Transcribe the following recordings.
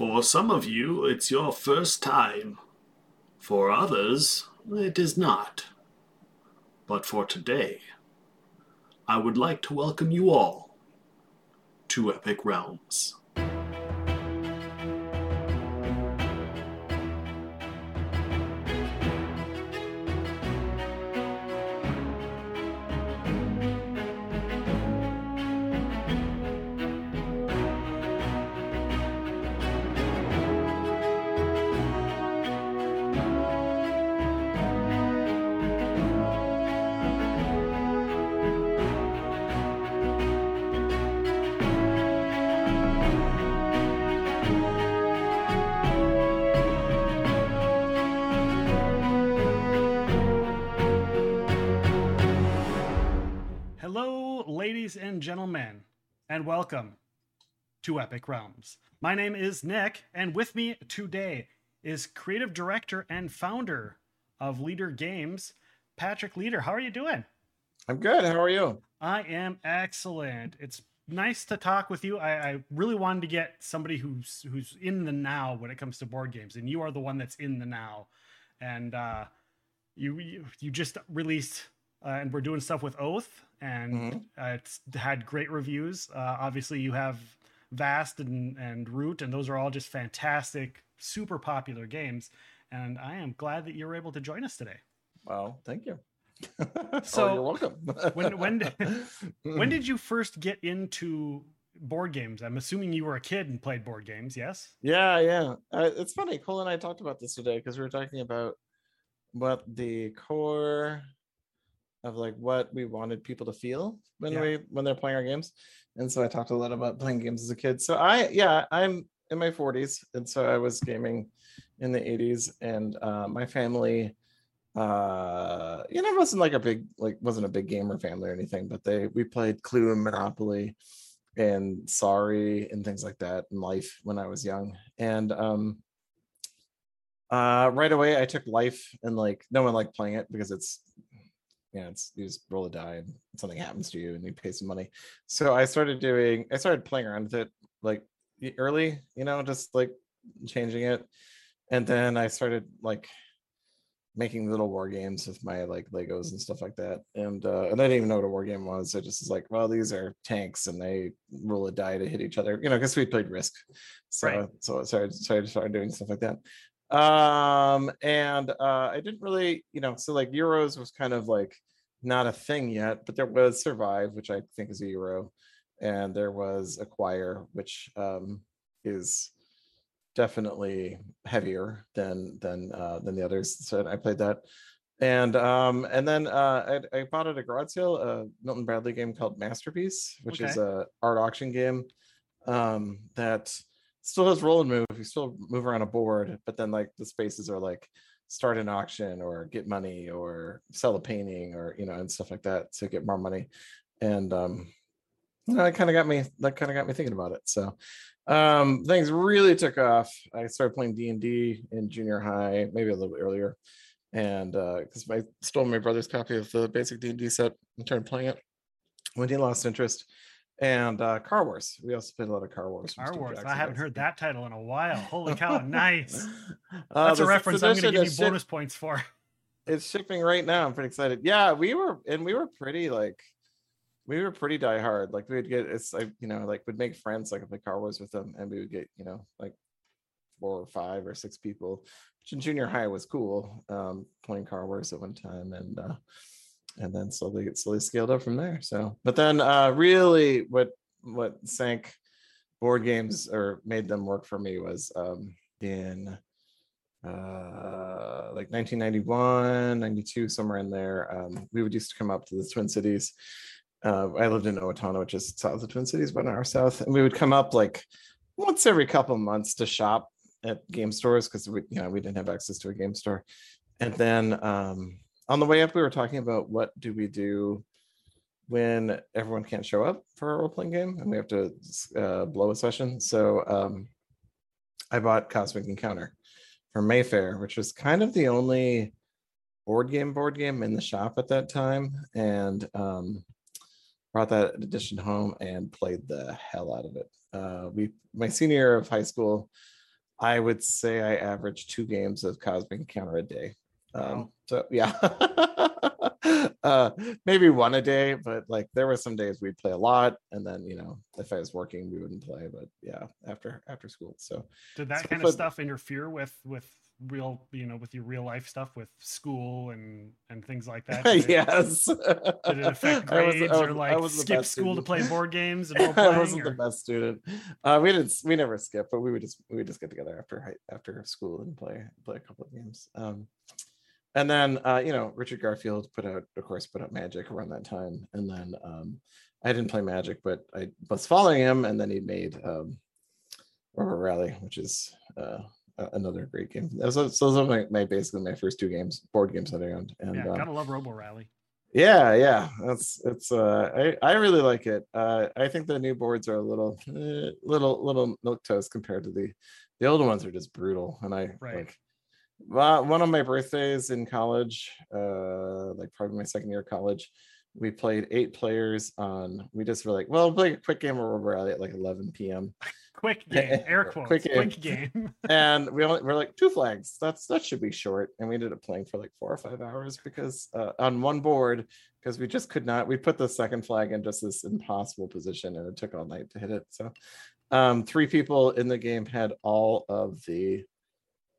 For some of you, it's your first time. For others, it is not. But for today, I would like to welcome you all to Epic Realms. And welcome to Epic Realms. My name is Nick, and with me today is creative director and founder of Leder Games, Patrick Leder. How are you doing? I'm good. How are you? I am excellent. It's nice to talk with you. I, I really wanted to get somebody who's who's in the now when it comes to board games, and you are the one that's in the now. And uh, you you, you just released, uh, and we're doing stuff with Oath, and Mhm. uh, it's had great reviews. Uh, obviously, you have Vast and and Root, and those are all just fantastic, super popular games. And I am glad that you were able to join us today. Well, thank you. So, oh, you're welcome. when- when did- when did you first get into board games? I'm assuming you were a kid and played board games. Yes. Yeah, yeah. Uh, it's funny. Cole and I talked about this today because we were talking about what the core of like what we wanted people to feel when Yeah. we when they're playing our games. And so I talked a lot about playing games as a kid. So I yeah, I'm in my 40s, and so I was gaming in the 80s, and uh, my family uh you know wasn't like a big like wasn't a big gamer family or anything but they we played clue and monopoly and sorry and things like that in life when i was young and um uh right away i took life and like no one liked playing it because it's yeah it's you just roll a die and something happens to you and you pay some money. So i started doing i started playing around with it like early you know just like changing it. And then i started like making little war games with my like legos and stuff like that. And uh and i didn't even know what a war game was. I just was like well these are tanks and they roll a die to hit each other you know because we played risk. So Right. so I started started started doing stuff like that um and uh i didn't really you know so like euros was kind of like not a thing yet but there was survive which i think is a euro and there was acquire which um is definitely heavier than than uh than the others so i played that. And um and then uh i, I bought at a garage sale a milton bradley game called masterpiece which is a art auction game um that still has roll and move you still move around a board but then like the spaces are like start an auction or get money or sell a painting or you know and stuff like that to get more money. And um you know, that kind of got me that kind of got me thinking about it. So um things really took off. I started playing d&d in junior high maybe a little bit earlier and uh because i stole my brother's copy of the basic d&d set and started playing it. When he lost interest and uh car wars we also played a lot of car wars Car Wars. I haven't heard that title in a while. Holy cow! Nice. Uh, That's a reference I'm going to give you ship- bonus points for. it's shipping right now. I'm pretty excited. Yeah, we were and we were pretty like we were pretty die hard. Like we'd get it's like you know like would make friends like play car wars with them, and we would get you know like four or five or six people. Which in junior high was cool. Um, playing car wars at one time, and uh, and then slowly slowly scaled up from there. So, but then uh, really what what sank board games or made them work for me was um, in uh like 1991 92 somewhere in there um we would used to come up to the twin cities uh i lived in owatonna which is south of twin cities but an hour south and we would come up like once every couple months to shop at game stores because we you know we didn't have access to a game store and then um on the way up we were talking about what do we do when everyone can't show up for a role-playing game and we have to uh, blow a session so um i bought cosmic encounter from Mayfair, which was kind of the only board game board game in the shop at that time, and um, brought that edition home and played the hell out of it. Uh, we my senior year of high school, I would say I averaged two games of Cosmic Encounter a day. Um, So yeah, uh, maybe one a day, but like there were some days we'd play a lot, and then you know if I was working, we wouldn't play. But yeah, after after school, so Did that So kind but- of stuff interfere with with real, you know, with your real life stuff with school and and things like that? Did it- yes. Did it affect I was- I grades or was- I like was the skip best school to play board games and I wasn't the best student. Uh, we didn't. We never skip, but we would just we would just get together after after school and play play a couple of games. Um, and then uh, you know Richard Garfield put out, of course, put out Magic around that time. And then um, I didn't play Magic, but I was following him, and then he made um, Robo Rally, which is uh, another great game. Are, so those are my, my basically my first two games, board games that I owned. And yeah, um, gotta love Robo Rally. yeah, yeah, that's it's. Uh, I I really like it. Uh, I think the new boards are a little, eh, little, little milk toast compared to the, the old ones are just brutal. And I Right. like, well, one of my birthdays in college, uh, like probably my second year of college, we played eight players on. We just were like, well, we'll play a quick game of Robo Rally at like 11 p.m. Quick game, air Quick quotes, game. quick game. and we only we're like two flags. That's that should be short. And we ended up playing for like four or five hours because uh, on one board because we just could not. We put the second flag in just this impossible position, and it took all night to hit it. So, um, three people in the game had all of the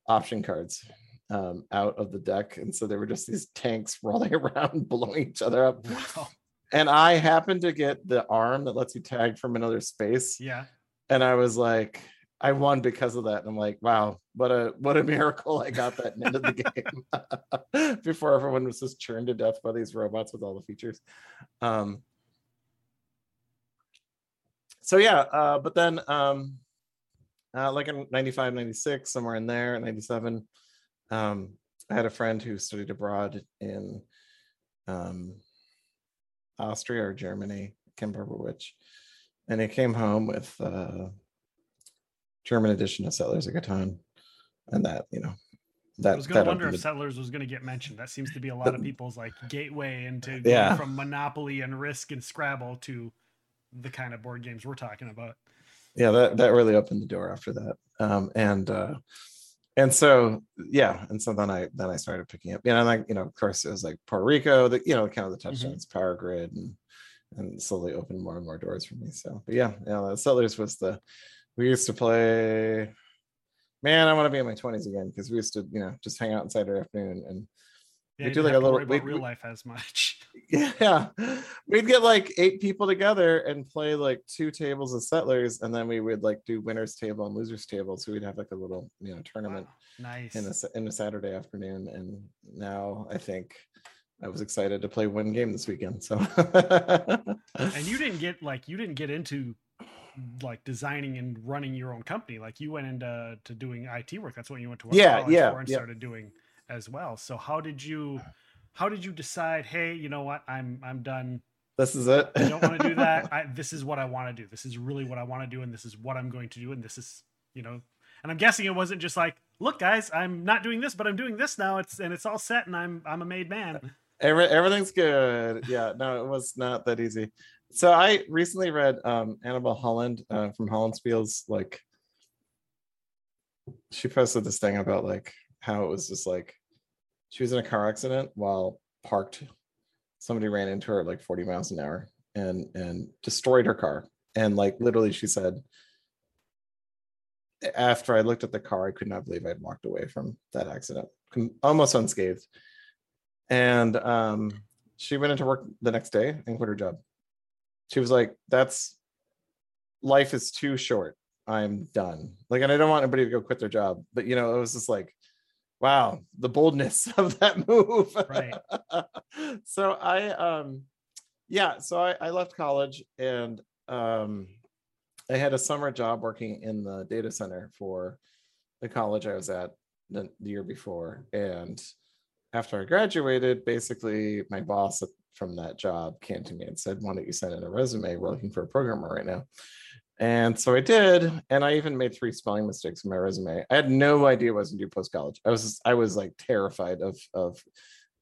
option cards um, out of the deck, and so there were just these tanks rolling around, blowing each other up. Wow. And I happened to get the arm that lets you tag from another space Yeah. and I was like, I won because of that. And I'm like, wow, what a what a miracle! I got that and ended the game before everyone was just churned to death by these robots with all the features. Um, so yeah, uh, but then um, uh, like in 95, 96, somewhere in there, 97, um, I had a friend who studied abroad in um, Austria or Germany, I can't remember which. And he came home with uh, German edition of Settlers of Catan, and that you know that I was gonna wonder if the- Settlers was gonna get mentioned. That seems to be a lot of people's like gateway into going Yeah. from Monopoly and Risk and Scrabble to the kind of board games we're talking about. Yeah that that really opened the door after that. Um and uh and so yeah and so then i then i started picking up you know like you know of course it was like puerto rico the you know kind of the touchdowns power grid and and slowly opened more and more doors for me. So but yeah yeah the settlers was the we used to play man i want to be in my 20s again because we used to you know just hang out inside our afternoon and Yeah, We do like a little- we- real life as much. Yeah. We'd get like eight people together and play like two tables of settlers and then we would like do winners table and losers table. So we'd have like a little you know tournament Wow, Nice. in a in a saturday afternoon. And now i think i was excited to play one game this weekend so. And you didn't get like you didn't get into like designing and running your own company. Like you went into to doing it work. That's what you went to work, Yeah, yeah, for and yeah. started doing as well. So how did you how did you decide hey you know what i'm i'm done this is it i don't want to do that I, this is what i want to do this is really what i want to do and this is what i'm going to do and this is you know and i'm guessing it wasn't just like look guys i'm not doing this but i'm doing this now it's and it's all set and i'm i'm a made man Every, everything's good. Yeah, no, it was not that easy. So I recently read um Annabelle Holland uh, from Holland Spiels. Like, she posted this thing about like how it was just like she was in a car accident while parked. Somebody ran into her at like 40 miles an hour and and destroyed her car. And like literally, she said, after I looked at the car, I could not believe I'd walked away from that accident, almost unscathed. And um she went into work the next day and quit her job. She was like that's life is too short. I'm done. Like and i don't want anybody to go quit their job but you know it was just like wow the boldness of that move Right. so i um yeah so I, I left college and um i had a summer job working in the data center for the college i was at the, the year before and after I graduated, basically my boss from that job came to me and said, Why don't you send in a resume? We're looking for a programmer right now. And so I did, and I even made three spelling mistakes in my resume. I had no idea what I was gonna do post college. I was I was like terrified of of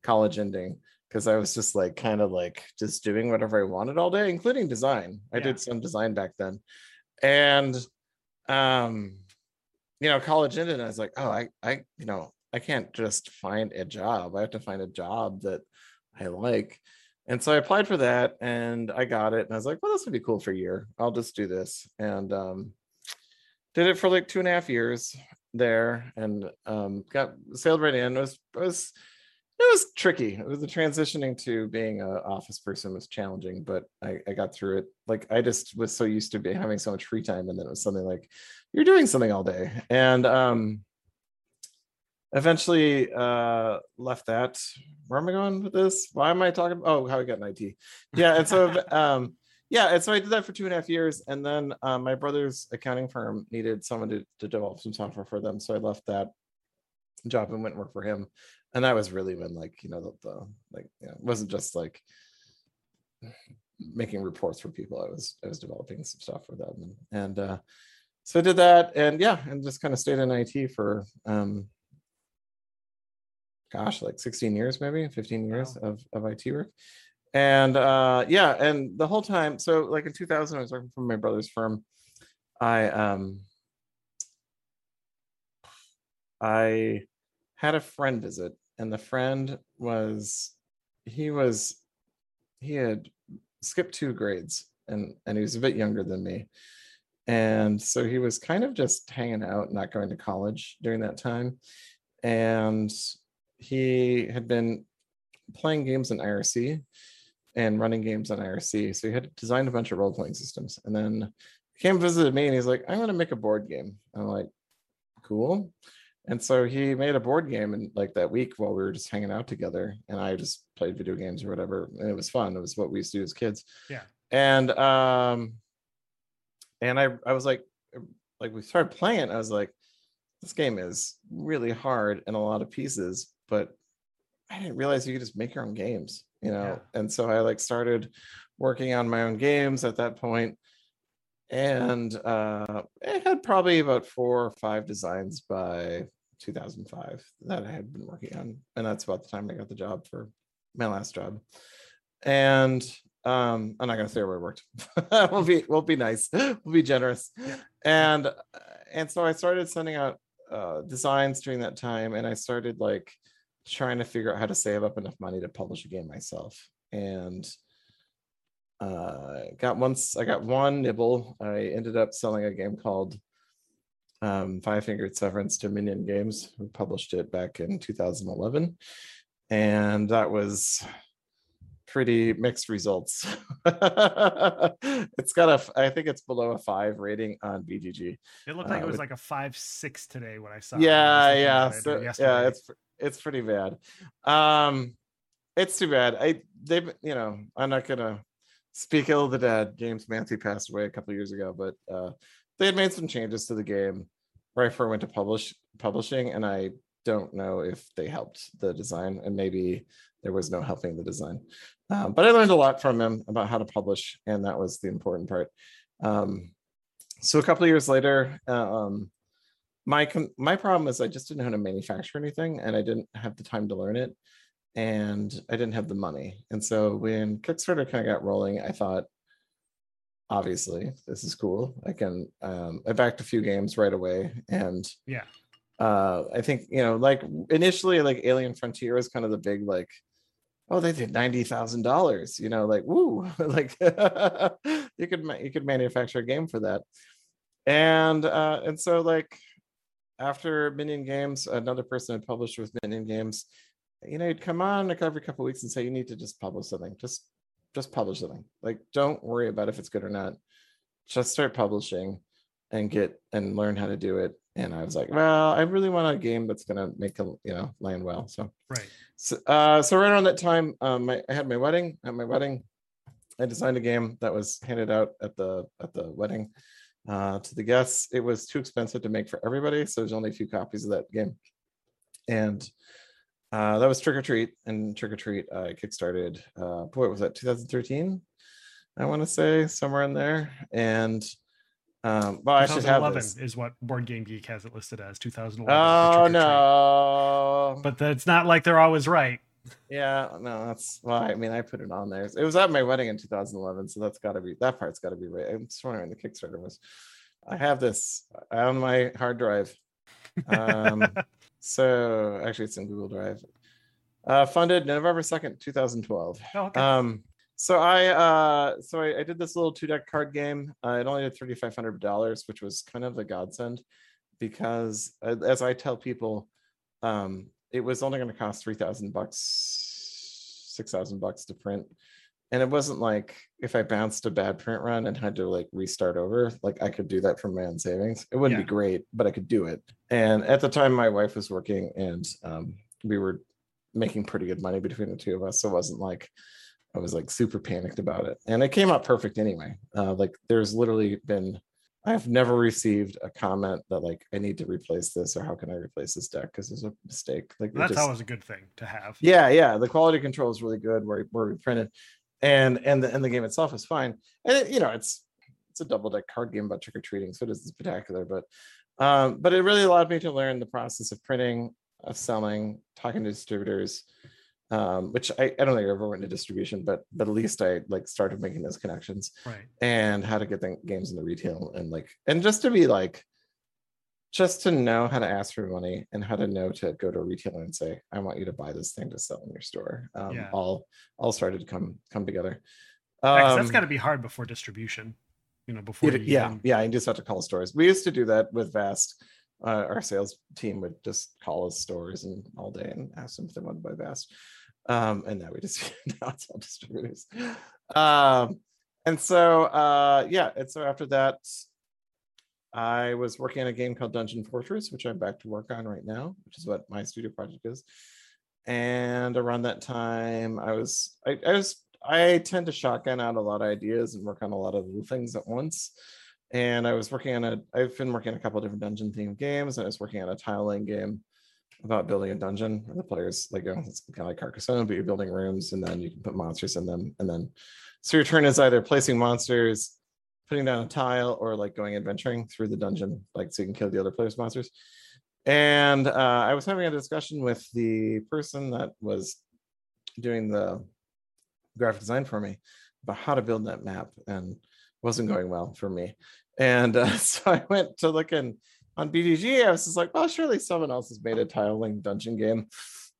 college ending because I was just like kind of like just doing whatever I wanted all day, including design. I Yeah. did some design back then. And um you know, college ended, and I was like, oh, I, I, you know, I can't just find a job. I have to find a job that I like. And so I applied for that and I got it. And I was like, well, this would be cool for a year. I'll just do this. And um, did it for like two and a half years there and um, got sailed right in. It was, it was, it was tricky. It was the transitioning to being an office person was challenging, but I, I got through it. Like I just was so used to be having so much free time. And then it was something like, you're doing something all day. And um, eventually uh left that. Where am i going with this? Why am i talking oh how i got an it yeah and so um yeah and so i did that for two and a half years and then um, my brother's accounting firm needed someone to, to develop some software for them so i left that job and went and worked for him. And that was really when like you know the, the like you know, it wasn't just like making reports for people. I was i was developing some stuff for them. And, and uh so i did that and yeah and just kind of stayed in it for um gosh, like 16 years, maybe 15 years wow. of, of IT work. And uh, yeah, and the whole time, so like in 2000, I was working for my brother's firm. I um I had a friend visit, and the friend was he was he had skipped two grades and and he was a bit younger than me. And so he was kind of just hanging out, not going to college during that time. And he had been playing games in IRC and running games on IRC. So he had designed a bunch of role playing systems. And then he came visited me and he's like, I'm going to make a board game. I'm like, cool. And so he made a board game and like that week while we were just hanging out together and I just played video games or whatever. And it was fun. It was what we used to do as kids. Yeah. And um and I I was like like we started playing, it. I was like, this game is really hard in a lot of pieces, but I didn't realize you could just make your own games, you know. Yeah. And so I like started working on my own games at that point, and uh, I had probably about four or five designs by 2005 that I had been working on, and that's about the time I got the job for my last job. And um, I'm not gonna say where I worked. we'll be we'll be nice. We'll be generous. And and so I started sending out uh, designs during that time, and I started like trying to figure out how to save up enough money to publish a game myself. And uh, got once I got one nibble. I ended up selling a game called um, Five Fingered Severance to Minion Games, who published it back in 2011, and that was pretty mixed results. it's got a, I think it's below a five rating on BGG. It looked like uh, it was like a five six today when I saw. It. Yeah, yeah, so, yeah. It's it's pretty bad. Um, it's too bad. I they you know I'm not gonna speak ill of the dead. James Mathe passed away a couple years ago, but uh, they had made some changes to the game right before I went to publish publishing, and I don't know if they helped the design, and maybe there was no helping the design. Um, but I learned a lot from him about how to publish, and that was the important part. Um, so a couple years later, uh, um, my my problem is I just didn't know how to manufacture anything, and I didn't have the time to learn it, and I didn't have the money. And so when Kickstarter kind of got rolling, I thought, obviously, this is cool. I can. Um, I backed a few games right away, and yeah, uh, I think you know, like initially, like Alien Frontier was kind of the big like oh they did ninety thousand dollars you know like woo like you could you could manufacture a game for that and uh and so like after Minion Games, another person had published with Minion Games. You know, he'd come on like every couple weeks and say, "You need to just publish something. Just, just publish something. Like, don't worry about if it's good or not. Just start publishing, and get and learn how to do it." And I was like, "Well, I really want a game that's gonna make a you know land well." So, right. So, uh, so right around that time, um, I, I had my wedding. At my wedding, I designed a game that was handed out at the at the wedding uh, to the guests. It was too expensive to make for everybody, so there's only a few copies of that game. And uh, that was Trick or Treat, and Trick or Treat I kickstarted. Uh, boy, was that 2013? I want to say somewhere in there. And um, well, I should have this. is what Board Game Geek has it listed as 2011. Oh no! But it's not like they're always right. Yeah, no, that's well. I mean, I put it on there. It was at my wedding in 2011, so that's got to be that part's got to be right. I'm just wondering the Kickstarter was. I have this on my hard drive. Um, so actually, it's in Google Drive. Uh, funded November second, two thousand twelve. Oh, okay. Um, so I uh, so I, I did this little two deck card game. Uh, it only had thirty five hundred dollars, which was kind of a godsend because, uh, as I tell people, um, it was only going to cost three thousand bucks, six thousand bucks to print, and it wasn't like if I bounced a bad print run and had to like restart over, like I could do that from my own savings. It wouldn't Yeah. be great, but I could do it. And at the time, my wife was working, and um, we were making pretty good money between the two of us. So it wasn't like I was like super panicked about it. And it came out perfect anyway. Uh, like there's literally been, I've never received a comment that like I need to replace this or how can I replace this deck because it's a mistake. Like it That's just- always a good thing to have. yeah, yeah. The quality control is really good where where we printed, and and the and the game itself is fine. And it, you know, it's it's a double deck card game about trick or treating, so it isn't spectacular. But um, but it really allowed me to learn the process of printing, of selling, talking to distributors, um, which I, I don't think I ever went into distribution, but but at least I like started making those connections Right. and how to get the games into retail and like and just to be like just to know how to ask for money and how to know to go to a retailer and say i want you to buy this thing to sell in your store um, Yeah. all all started to come come together Yeah, that's Um, got to be hard before distribution. You know, before it- you yeah even- yeah you just have to call stores we used to do that with vast uh, our sales team would just call us stores and all day and ask them if they wanted to buy vast um and now we just now it's all distributors. Um and so uh yeah and so after that i was working on a game called dungeon fortress which i'm back to work on right now which is what my studio project is. And around that time i was i, I was i tend to shotgun out a lot of ideas and work on a lot of little things at once. And i was working on a i've been working on a couple different dungeon themed games and i was working on a tile game about building a dungeon. Where the players like go it's kind of like carcassonne but you're building rooms and then you can put monsters in them and then so your turn is either placing monsters putting down a tile or like going adventuring through the dungeon like so you can kill the other players monsters. And uh, i was having a discussion with the person that was doing the graphic design for me about how to build that map and it wasn't going well for me. And uh, so i went to look in on BGG i was just like well surely someone else has made a tiling dungeon game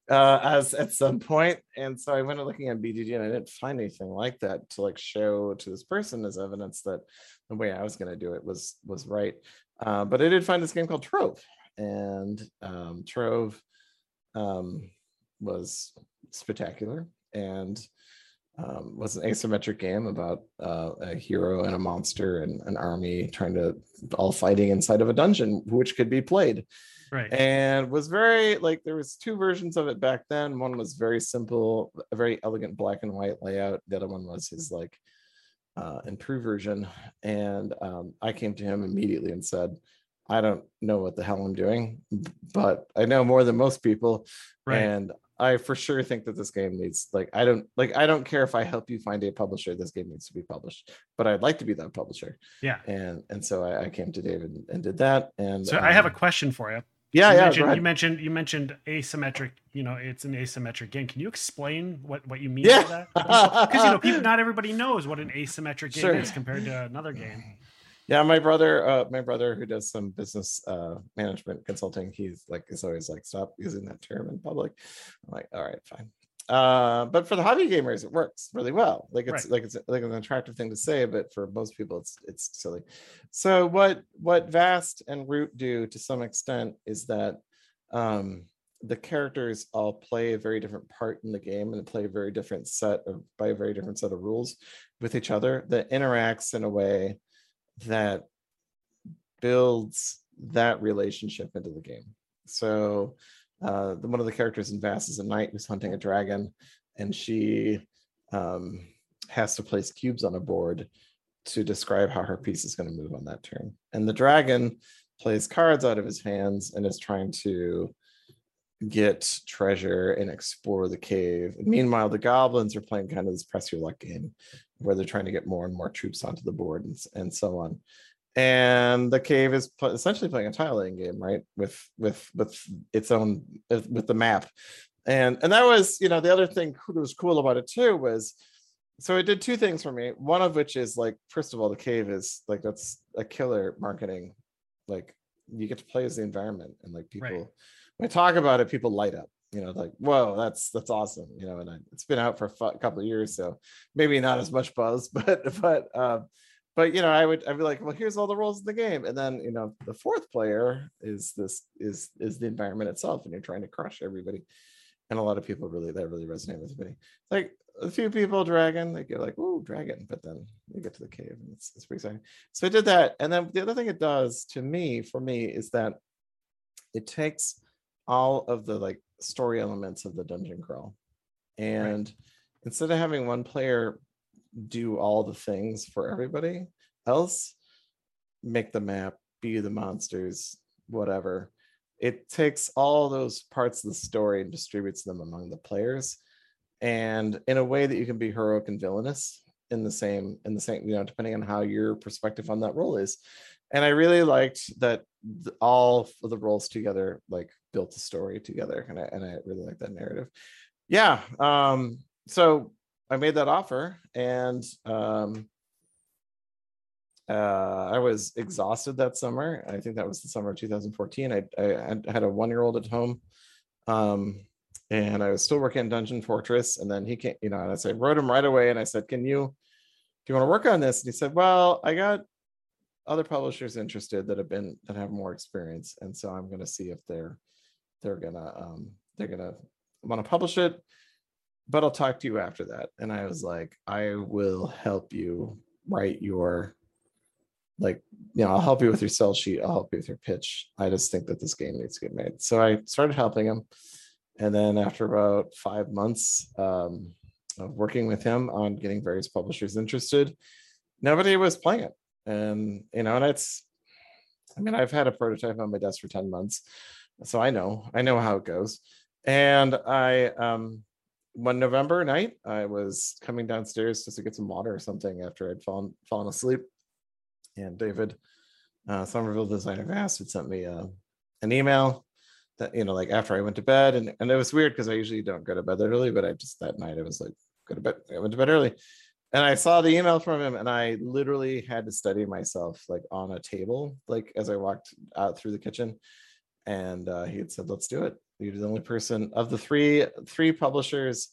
uh, as at some point. And so i went looking at BGG and i didn't find anything like that to like show to this person as evidence that the way i was going to do it was was right. Uh, but i did find this game called trove. And um, trove um, was spectacular. And um, was an asymmetric game about uh, a hero and a monster and an army trying to all fighting inside of a dungeon which could be played. Right. and was very like there was two versions of it back then. One was very simple a very elegant black and white layout. The other one was his like uh improved version. And um, i came to him immediately and said i don't know what the hell i'm doing but i know more than most people. Right. and i for sure think that this game needs like i don't like i don't care if i help you find a publisher this game needs to be published but i'd like to be that publisher yeah. and and so i, I came to david and did that and So I have a um, question for you. yeah you yeah mentioned, you mentioned you mentioned asymmetric. You know, it's an asymmetric game. Can you explain what what you mean Yeah. by that? Because you know, people, not everybody knows what an asymmetric game Sure. is compared to another game. Yeah, my brother, uh, my brother who does some business uh, management consulting, he's like, is always like, stop using that term in public. I'm like, all right, fine. Uh, but for the hobby gamers, it works really well. Like it's Right. like it's like an attractive thing to say, but for most people, it's it's silly. So what what Vast and Root do to some extent is that um, the characters all play a very different part in the game and play a very different set of by a very different set of rules with each other that interacts in a way that builds that relationship into the game. So uh, the, one of the characters in Vast is a knight who's hunting a dragon, and she um, has to place cubes on a board to describe how her piece is going to move on that turn. And the dragon plays cards out of his hands and is trying to get treasure and explore the cave. Meanwhile, the goblins are playing kind of this press your luck game where they're trying to get more and more troops onto the board and, and so on. And the cave is pl- essentially playing a tile laying game, right? With with with its own uh, with the map, and and that was you know the other thing that was cool about it too was so it did two things for me. One of which is like first of all the cave is like that's a killer marketing like you get to play as the environment and like people Right. when I talk about it, people light up. You know, like whoa, that's that's awesome. You know, and I, it's been out for a couple of years, so maybe not as much buzz, but but um, but you know, I would I'd be like, well, here's all the rules in the game, and then you know, the fourth player is this is is the environment itself, and you're trying to crush everybody. And a lot of people really that really resonate with me. Like a few people, dragon, they get like, oh dragon," but then you get to the cave, and it's it's pretty exciting. So I did that, and then the other thing it does to me, for me, is that it takes all of the like story elements of the dungeon crawl. And instead of having one player do all the things for everybody else make the map be the monsters whatever it takes all those parts of the story and distributes them among the players and in a way that you can be heroic and villainous in the same in the same you know depending on how your perspective on that role is. And i really liked that th- all of the roles together like built a story together and i and i really like that narrative yeah um so i made that offer and um uh, I was exhausted that summer. I think that was the summer of 2014. I, I had- a one year old at home, um, and I was still working on Dungeon Fortress. And then he came, you know, and I said, wrote him right away, and I said, "Can you, do you want to work on this?" And he said, "Well, I got other publishers interested that have been that have more experience, and so I'm going to see if they're they're gonna um, they're gonna want to publish it." But I'll talk to you after that. And I was like, I will help you write your like you know i'll help you with your sell sheet. I'll help you with your pitch. I just think that this game needs to get made. So i started helping him. And then after about five months um, of working with him on getting various publishers interested nobody was playing it. And you know and it's i mean i've had a prototype on my desk for 10 months so i know i know how it goes. And i um one november night i was coming downstairs just to get some water or something after i'd fallen fallen asleep. And David uh, Somerville Designer Vast had sent me uh, an email that you know like after I went to bed. And and it was weird because I usually don't go to bed early but I just that night I was like go to bed I went to bed early. And I saw the email from him and I literally had to study myself like on a table like as I walked out through the kitchen and uh, he had said let's do it. You're the only person of the three three publishers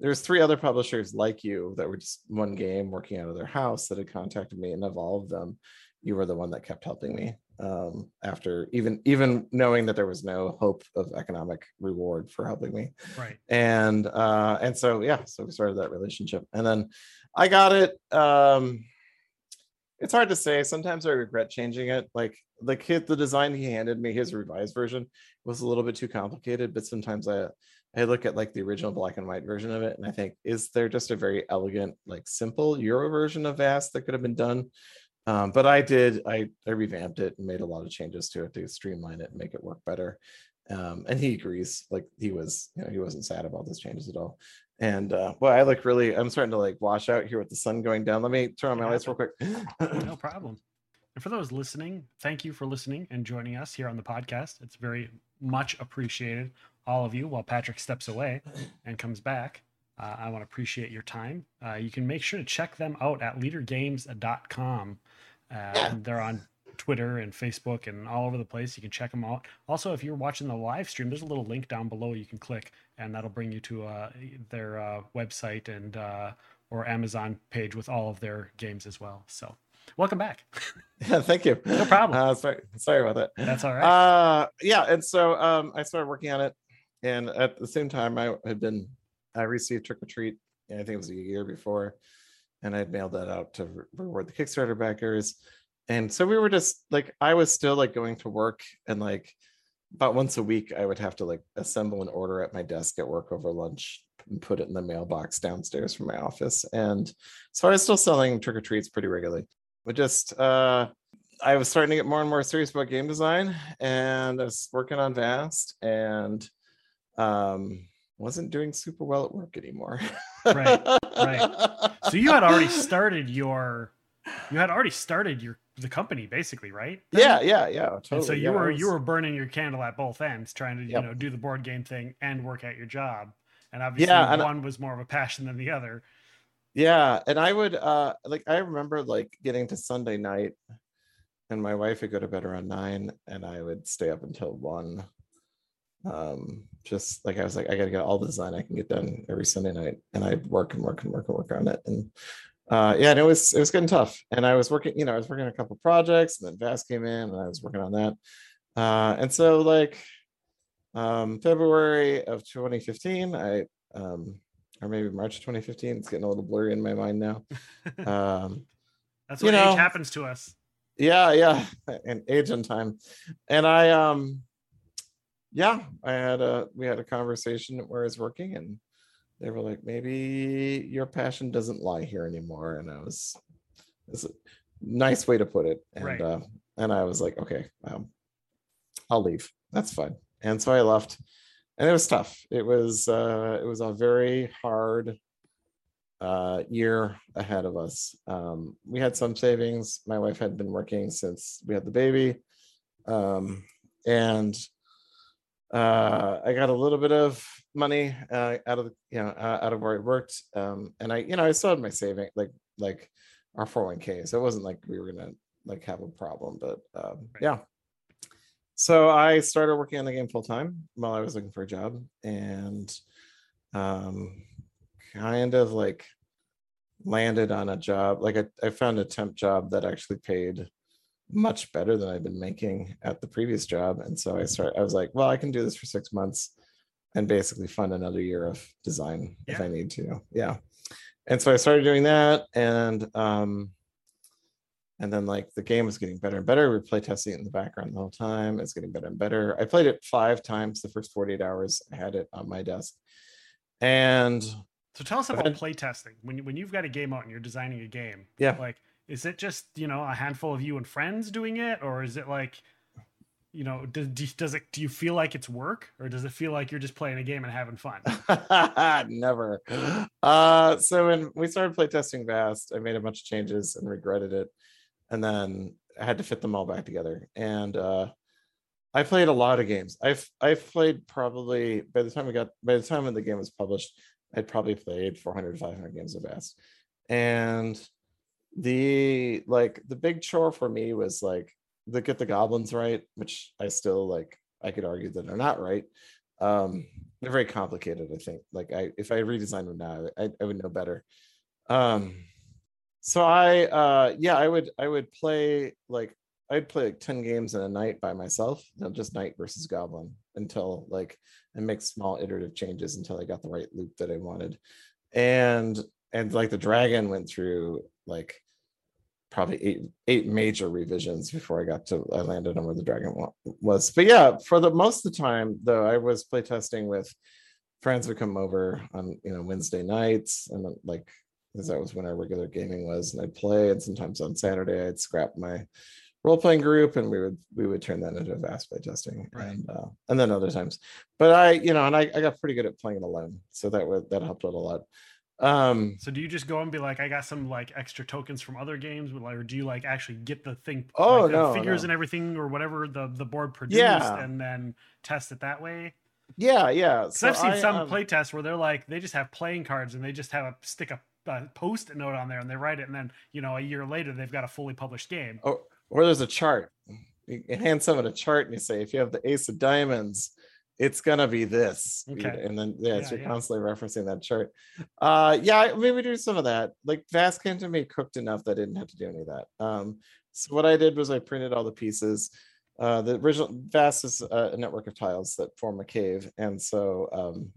there's three other publishers like you that were just one game working out of their house that had contacted me and of all of them. You were the one that kept helping me um, after even even knowing that there was no hope of economic reward for helping me. Right. and uh and so yeah so we started that relationship. And then i got it um it's hard to say. Sometimes i regret changing it. Like the kid, the design he handed me his revised version was a little bit too complicated but sometimes i i look at like the original black and white version of it and i think is there just a very elegant like simple euro version of vast that could have been done? Um, but i did i i revamped it and made a lot of changes to it to streamline it and make it work better. Um, and he agrees like he was you know he wasn't sad about those changes at all and uh well i look really i'm starting to like wash out here with the sun going down let me turn on my lights real quick No problem. And for those listening, thank you for listening and joining us here on the podcast. It's very much appreciated, all of you, while Patrick steps away and comes back. Uh, I want to appreciate your time. Uh, you can make sure to check them out at ledergames.com. Uh, they're on Twitter and Facebook and all over the place. You can check them out. Also, if you're watching the live stream, there's a little link down below you can click, and that'll bring you to uh, their uh, website and uh, or Amazon page with all of their games as well. So, welcome back. yeah thank you No problem. uh, sorry sorry about that That's all right. uh yeah and so um i started working on it and at the same time i had been i received trick or treat i think it was a year before and i'd mailed that out to re- reward the kickstarter backers and so we were just like i was still like going to work and like about once a week i would have to like assemble an order at my desk at work over lunch and put it in the mailbox downstairs from my office and so i was still selling trick or treats pretty regularly but just uh I was starting to get more and more serious about game design, and I was working on Vast, and um, wasn't doing super well at work anymore. Right, right. so you had already started your you had already started your the company basically, right? Then? yeah, yeah, yeah. Totally. And so you yeah, were was- you were burning your candle at both ends, trying to you know do the board game thing and work at your job. And obviously, Yeah, and- one was more of a passion than the other. yeah, and I would uh like I remember like getting to Sunday night and my wife would go to bed around nine, and I would stay up until one. Um, just like I was like, I gotta get all the design I can get done every Sunday night, and I'd work and work and work and work on it, and uh, yeah, and it was it was getting tough. And I was working, you know, I was working on a couple projects, and then Vast came in, and I was working on that. Uh, and so like um, February of 2015, I um, or maybe March 2015. It's getting a little blurry in my mind now. Um, That's what know- age happens to us. yeah, yeah, and age and time. And I um, yeah, I had a we had a conversation where I was working, and they were like, maybe your passion doesn't lie here anymore. And I was, it's a nice way to put it. And Right. uh, and I was like, okay, um, I'll leave. That's fine. And so I left, and it was tough. It was uh, it was a very hard uh, year ahead of us. Um, we had some savings. My wife had been working since we had the baby, um, and uh, I got a little bit of money uh, out of the, you know uh, out of where I worked, um, and I you know I still had my saving like like our 401k, so it wasn't like we were gonna like have a problem, but um, Right. yeah. So I started working on the game full time while I was looking for a job, and um, kind of like landed on a job. Like I, I found a temp job that actually paid much better than I'd been making at the previous job. And so I started, I was like, well, I can do this for six months and basically fund another year of design if I need to. Yeah. And so I started doing that. And um and then like the game was getting better and better. We were play testing it in the background the whole time. It's getting better and better. I played it five times the first 48 hours. I had it on my desk. And So tell us about play testing. When when you've got a game out and you're designing a game, Yeah. like is it just you know a handful of you and friends doing it, or is it like you know does does it do you feel like it's work, or does it feel like you're just playing a game and having fun? Never. Uh, so when we started playtesting Vast, I made a bunch of changes and regretted it, and then I had to fit them all back together. And uh, I played a lot of games. I've I've played probably by the time we got by the time when the game was published, I'd probably played 400 500 games of Vast, and the like the big chore for me was like the get the goblins right, which I still like. I could argue that they're not right. Um, they're very complicated. I think. Like I, if I redesigned them now, I, I would know better. Um, so I, uh, yeah, I would, I would play like I'd play like ten games in a night by myself, you know, just knight versus goblin until like I make small iterative changes until I got the right loop that I wanted, and and like the dragon went through like probably eight eight major revisions before I got to I landed on where the dragon was. But yeah, for the most of the time though, I was playtesting with friends would come over on you know Wednesday nights and like because that was when our regular gaming was, and I'd play. And sometimes on Saturday I'd scrap my role playing group and we would we would turn that into a vast playtesting Right. and uh, and then other times. But I you know and I, I got pretty good at playing it alone, so that would that helped out a lot. Um, So do you just go and be like, I got some like extra tokens from other games, or do you like actually get the thing, Oh, like, the no, figures no. and everything, or whatever the the board produced, Yeah. and then test it that way? yeah, yeah. Because So I've seen I, some um, play tests where they're like, they just have playing cards and they just have a stick a, a post-it note on there and they write it, and then you know a year later they've got a fully published game. or, or there's a chart. You hand someone a chart and you say, if you have the ace of diamonds, it's gonna be this. Okay. And then yeah, Yeah, you're yeah. constantly referencing that chart. Uh yeah, maybe do some of that. Like Vast came to me cooked enough that I didn't have to do any of that. Um so what I did was I printed all the pieces. Uh the original Vast is a a network of tiles that form a cave. And so um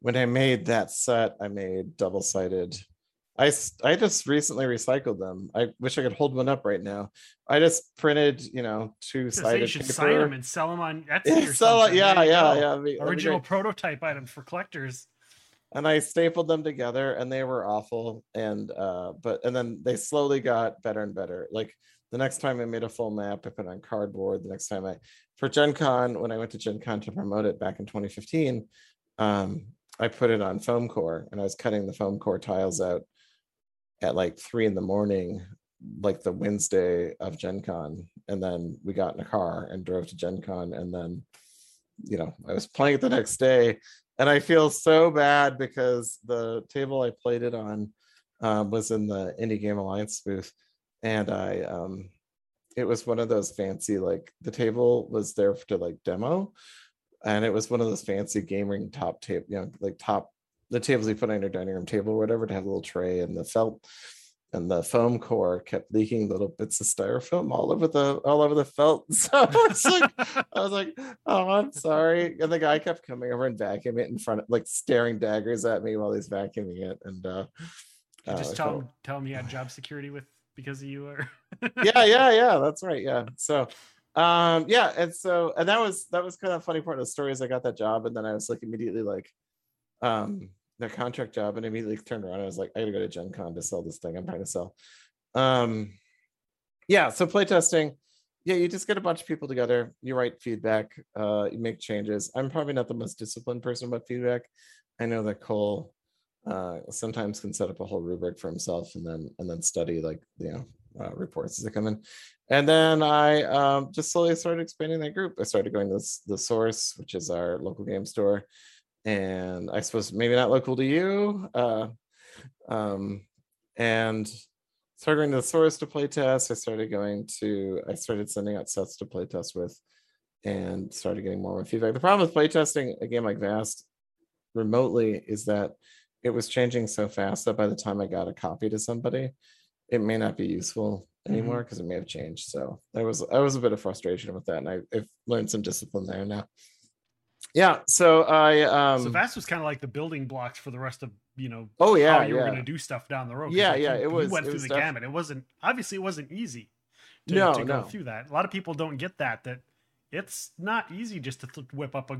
when I made that set, I made double-sided I, I just recently recycled them. I wish I could hold one up right now. I just printed, you know, two sided you should paper. sign them and sell them on Etsy Yeah, or sell it- yeah, yeah, yeah. be- Original prototype items for collectors. And I stapled them together, and they were awful. And uh, but and then they slowly got better and better. Like the next time I made a full map, I put it on cardboard. The next time I for Gen Con, when I went to Gen Con to promote it back in 2015, um, I put it on foam core, and I was cutting the foam core tiles out at like three in the morning, like the Wednesday of Gen Con. And then we got in a car and drove to Gen Con. And then, you know, I was playing it the next day. And I feel so bad because the table I played it on um, was in the Indie Game Alliance booth. And I, um, it was one of those fancy like the table was there to like demo, and it was one of those fancy gaming top table, you know, like top the tables you put on your dining room table or whatever to have a little tray and the felt and the foam core kept leaking little bits of styrofoam all over the all over the felt. So I was like, I was like, oh, I'm sorry. And the guy kept coming over and vacuuming it in front of like staring daggers at me while he's vacuuming it. And uh, uh, just I tell felt- him tell him you had job security with because of you or yeah, yeah, yeah. That's right. Yeah. So um yeah, and so and that was that was kind of a funny part of the story is I got that job and then I was like immediately like um the contract job and immediately turned around. I was like, I gotta go to Gen Con to sell this thing I'm trying to sell. Um yeah, so playtesting. Yeah, you just get a bunch of people together, you write feedback, uh, you make changes. I'm probably not the most disciplined person about feedback. I know that Cole uh, sometimes can set up a whole rubric for himself and then and then study like you know uh, reports as they come in. And then I um, just slowly started expanding that group. I started going to the Source, which is our local game store, and I suppose maybe not local to you. Uh, um, and started going to the Source to play test. I started going to. I started sending out sets to play test with, and started getting more feedback. The problem with playtesting a game like Vast remotely is that it was changing so fast that by the time I got a copy to somebody, it may not be useful anymore because it may have changed. So there was I was a bit of frustration with that, and I, I've learned some discipline there now. Yeah, so I um so Vast was kind of like the building blocks for the rest of you know oh yeah how you were going to do stuff down the road. Yeah, yeah, it was- went it through was the def- gamut. It wasn't obviously it wasn't easy to, No, to go no. through that. A lot of people don't get that. That it's not easy just to th- whip up a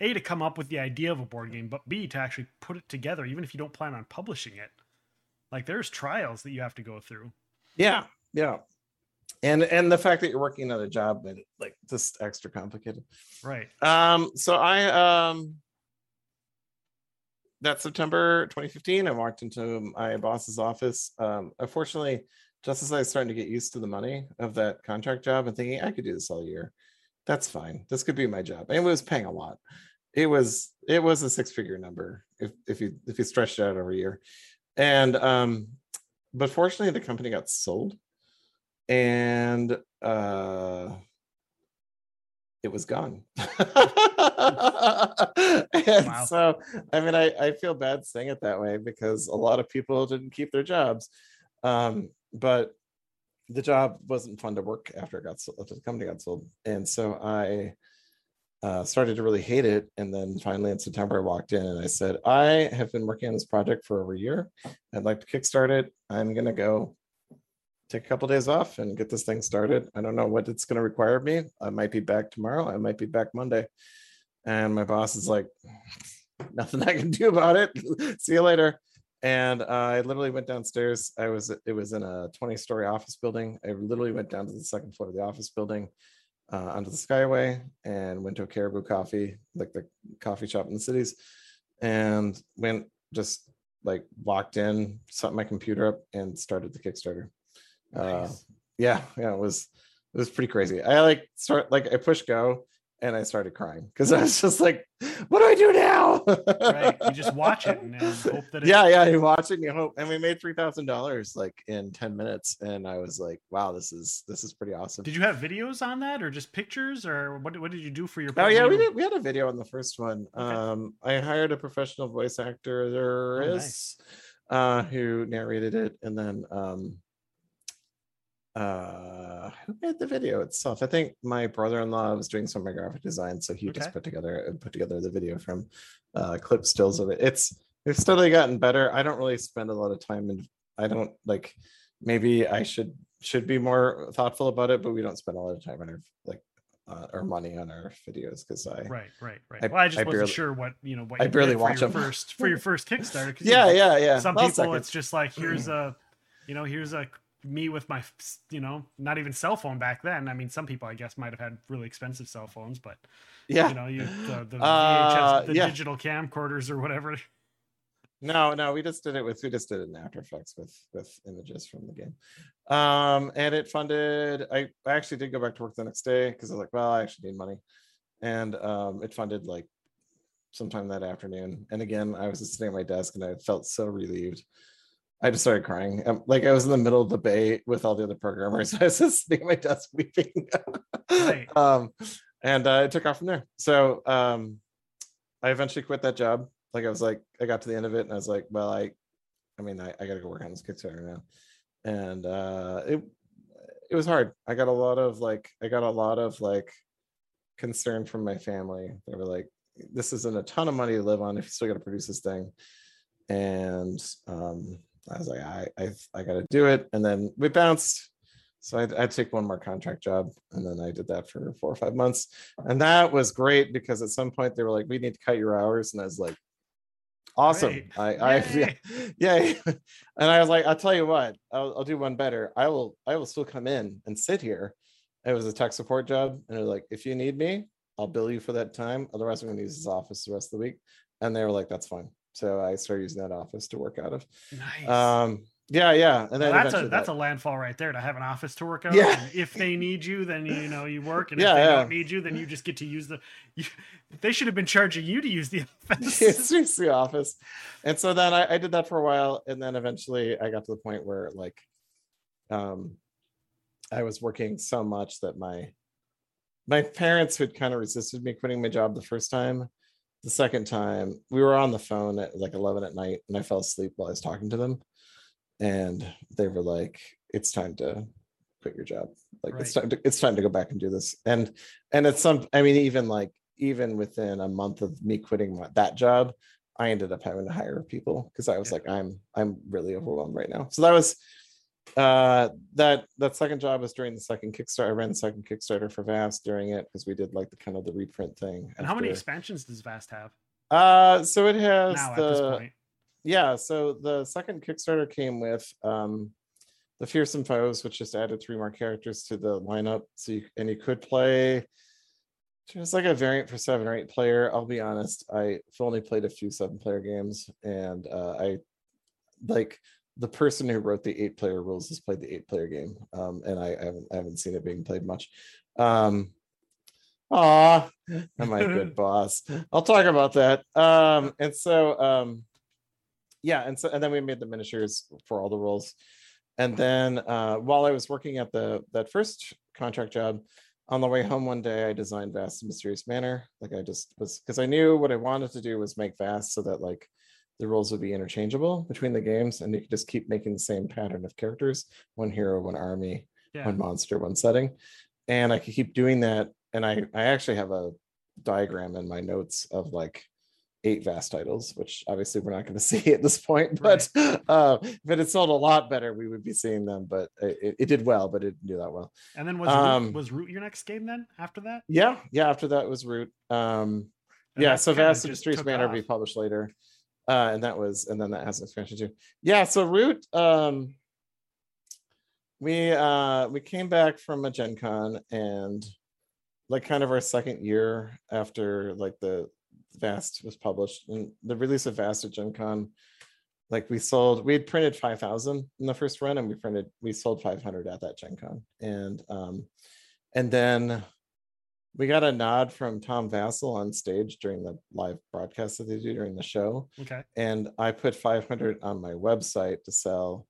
a to come up with the idea of a board game, but b to actually put it together, even if you don't plan on publishing it. Like there's trials that you have to go through. yeah yeah, and and the fact that you're working another job it like just extra complicated. Right. Um, so I um that September 2015, I walked into my boss's office. Um, unfortunately, just as I was starting to get used to the money of that contract job and thinking I could do this all year, that's fine. This could be my job. And it was paying a lot. It was it was a six figure number if if you if you stretched it out over a year. And um, but fortunately the company got sold and uh it was gone. and Wow. so, I mean, I, I feel bad saying it that way because a lot of people didn't keep their jobs. Um, but the job wasn't fun to work after it got sold, after the company got sold. And so I uh, started to really hate it. And then finally in September, I walked in and I said, I have been working on this project for over a year. I'd like to kickstart it. I'm going to go take a couple days off and get this thing started. I don't know what it's going to require of me. I might be back tomorrow. I might be back Monday. And my boss is like, nothing I can do about it. See you later. And uh, I literally went downstairs. I was it was in a 20 story office building. I literally went down to the second floor of the office building uh, onto the Skyway and went to a Caribou Coffee, like the coffee shop in the cities, and went just like walked in, set my computer up, and started the Kickstarter. Uh, yeah, yeah, it was it was pretty crazy. I like start like I pushed go and I started crying because I was just like, what do I do now? right. You just watch it and, and hope that it yeah, yeah, you watch it and you hope. And we made three thousand dollars like in 10 minutes. And I was like, wow, this is this is pretty awesome. Did you have videos on that or just pictures or what, what did you do for your Oh yeah, we did. We had a video on the first one. Okay. Um, I hired a professional voice actor, there Oh, nice. uh, who narrated it, and then um, uh, who made the video itself? I think my brother-in-law was doing some of my graphic design, so he just put together put together the video from uh, clip stills of it. It's it's steadily gotten better. I don't really spend a lot of time and I don't like. Maybe I should should be more thoughtful about it, but we don't spend a lot of time on our like uh, our money on our videos because I Right, right, right. I- well, I just I wasn't barely- sure what you know. What I barely for watch your 'em. first for your first Kickstarter. 'cause, you yeah know, yeah yeah. Some I'll people, second. it's just like here's a, you know, here's a me with my, you know, not even cell phone back then. I mean, some people I guess might have had really expensive cell phones, but yeah you know, you the, the Uh, VHS, the yeah. digital camcorders or whatever. No, no, we just did it with we just did it in After Effects with with images from the game. Um, and it funded. I, I actually did go back to work the next day because I was like, well, I actually need money, and um, it funded like sometime that afternoon. And again, I was just sitting at my desk and I felt so relieved I just started crying. Um, like I was in the middle of the bay with all the other programmers. I was just sitting at my desk weeping. Right. um, and uh, it took off from there. So um, I eventually quit that job. Like I was like, I got to the end of it, and I was like, well, I, I mean, I, I got to go work on this Kickstarter now, and uh, it it was hard. I got a lot of like, I got a lot of like concern from my family. They were like, this isn't a ton of money to live on if you still got to produce this thing, and um, I was like, I I, I got to do it, and then we bounced. So I'd, I'd take one more contract job, and then I did that for four or five months, and that was great because at some point they were like, "We need to cut your hours," and I was like, "Awesome!" Great. I, I yeah, Yay. yeah, and I was like, "I'll tell you what, I'll, I'll do one better. I will, I will still come in and sit here." It was a tech support job, and they're like, "If you need me, I'll bill you for that time. Otherwise, I'm going to use this office the rest of the week." And they were like, "That's fine." So I started using that office to work out of. Nice. Um, yeah, yeah, and then Well, that's a that's that- a landfall right there to have an office to work out. Yeah. and if they need you, then you know you work, and Yeah, if they yeah. don't need you, then you just get to use the. You, they should have been charging you to use the office. it's just the office and so then I, I did that for a while and then eventually i got to the point where like um i was working so much that my my parents had kind of resisted me quitting my job the first time the second time we were on the phone at like 11 at night and i fell asleep while i was talking to them. And they were like it's time to quit your job. Like it's time to it's time to go back and do this. And and it's some i mean even like even within a month of me quitting my, that job i ended up having to hire people because i was Yeah. like i'm i'm really overwhelmed right now. So that was uh that that second job was during the second kickstarter i ran the second kickstarter for vast during it because we did like the kind of the reprint thing and how many expansions does Vast have? Uh so it has now at the this point? yeah so the second kickstarter came with um the fearsome foes which just added three more characters to the lineup so you and you could play just like a variant for seven or eight player. I'll be honest i've only played a few seven player games and uh i like the person who wrote the eight player rules has played the eight player game um and i, I haven't i haven't seen it being played much um Ah, am I a good boss? I'll talk about that. Um, and so um, yeah, and so and then we made the miniatures for all the roles. And then uh, while I was working at the that first contract job, on the way home one day, I designed Vast in Mysterious Manor. Like I just was because I knew what I wanted to do was make Vast so that like the roles would be interchangeable between the games, and you could just keep making the same pattern of characters: one hero, one army, Yeah. one monster, one setting. And I could keep doing that. And I I actually have a diagram in my notes of like eight vast titles, which obviously we're not going to see at this point. But uh, if it sold a lot better, we would be seeing them. But it, it did well, but it didn't do that well. And then was Um, Root, was Root your next game then? After that, Yeah, yeah. After that was Root. Um, And yeah, so Vast just Streets took be published later. Uh, and that was, and then that has an expansion too. Yeah, so Root, um, we uh we came back from a Gen Con and like kind of our second year after like the Vast was published and the release of Vast at Gen Con, like we sold, we had printed 5,000 in the first run and we printed, we sold 500 at that Gen Con. And, um, and then we got a nod from Tom Vasel on stage during the live broadcast that they do during the show. okay, And I put 500 on my website to sell.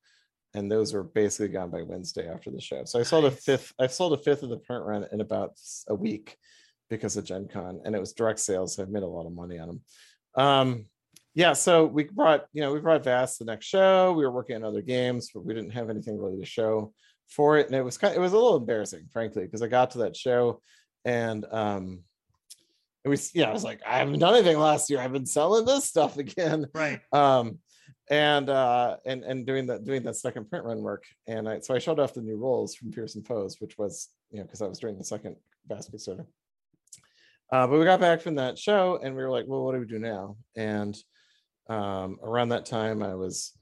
And those were basically gone by Wednesday after the show. So I sold a fifth, I sold a fifth of the print run in about a week because of Gen Con. And it was direct sales. So I made a lot of money on them. Um, yeah, so we brought, you know, we brought Vast the next show. We were working on other games, but we didn't have anything really to show for it. And it was kind Of, it was a little embarrassing, frankly, because I got to that show and um it was yeah, I was like, I haven't done anything last year. I've been selling this stuff again. Right. um and uh and and doing that doing that second print run work. And i so i showed off the new roles from fearsome foes which was you know because i was doing the second Vast Kickstarter. Uh but we got back from that show and we were like well what do we do now? And um around that time i was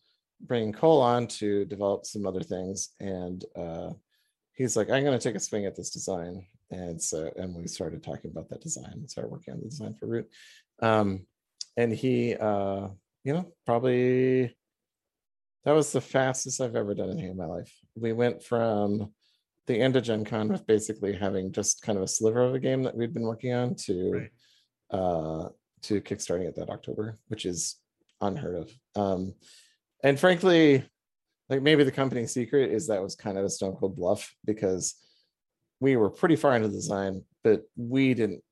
bringing cole on to develop some other things. And uh he's like i'm going to take a swing at this design and so and we started talking about that design and started working on the design for root. Um and he uh you know probably that was the fastest i've ever done anything in my life. We went from the end of gen con with basically having just kind of a sliver of a game that we'd been working on to Right. uh to kickstarting it that october which is unheard of. Um and frankly like maybe the company secret is that was kind of a stone cold bluff because we were pretty far into the design, but we didn't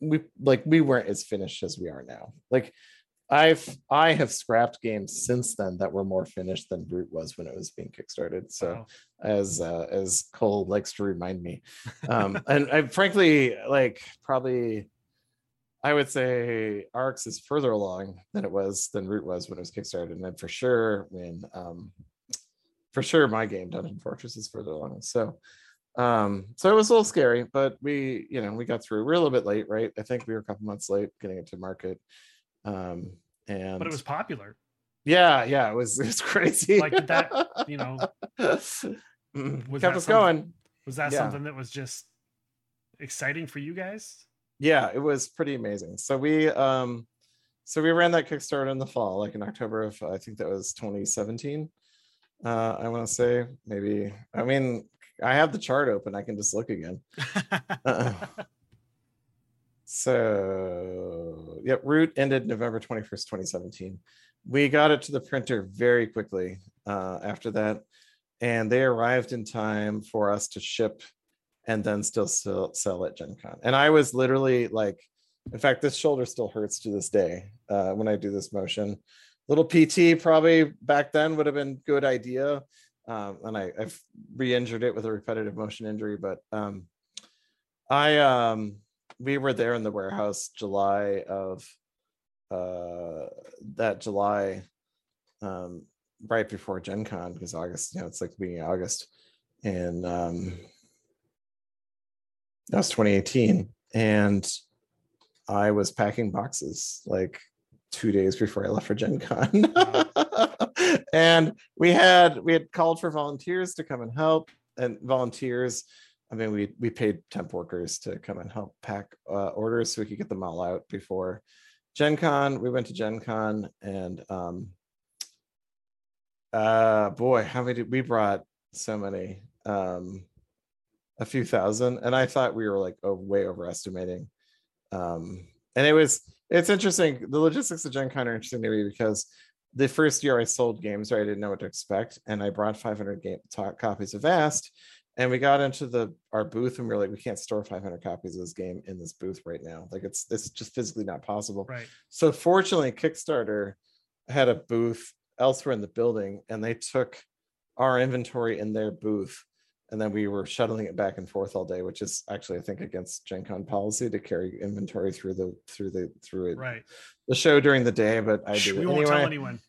we like we weren't as finished as we are now. Like I've I have scrapped games since then that were more finished than Root was when it was being kickstarted. So Wow. as uh, as Cole likes to remind me, um, and I frankly like probably I would say Arcs is further along than it was than Root was when it was kickstarted, and then for sure when um, for sure my game Dungeon Fortress is further along. So um so it was a little scary but we you know we got through. We're a little bit late right? I think we were a couple months late getting it to market. Um and But it was popular. yeah yeah it was it was crazy. Like, that, you know, was kept that us going. Was that Yeah. something that was just exciting for you guys? yeah it was pretty amazing. So we um so we ran that kickstarter in the fall like in october of i think that was 2017 uh i want to say maybe i mean i have the chart open i can just look again Uh-uh. So, yep, root ended November 21st, 2017. We got it to the printer very quickly uh, after that, and they arrived in time for us to ship and then still sell, sell at Gen Con. And I was literally like, in fact, this shoulder still hurts to this day uh, when I do this motion. Little PT probably back then would have been good idea. Um, and I, I've re-injured it with a repetitive motion injury, but um, I um we were there in the warehouse July of uh that July um right before Gen Con because August, you know, it's like the beginning of August. And um that was 2018. And I was packing boxes like two days before I left for Gen Con. and we had we had called for volunteers to come and help and volunteers I mean, we we paid temp workers to come and help pack uh, orders so we could get them all out before Gen Con. We went to Gen Con and um uh boy, how many did we brought so many um a few thousand and I thought we were like oh, way overestimating. Um and it was it's interesting. The logistics of Gen Con are interesting to me because the first year I sold games, right, I didn't know what to expect, and I brought 500 game copies of Vast, and we got into the our booth, and we were like, we can't store 500 copies of this game in this booth right now. Like it's it's just physically not possible. right. So fortunately, Kickstarter had a booth elsewhere in the building, and they took our inventory in their booth, and then we were shuttling it back and forth all day, which is actually I think against Gen Con policy to carry inventory through the through the through it, Right. the show during the day. But I do we it won't tell anyone.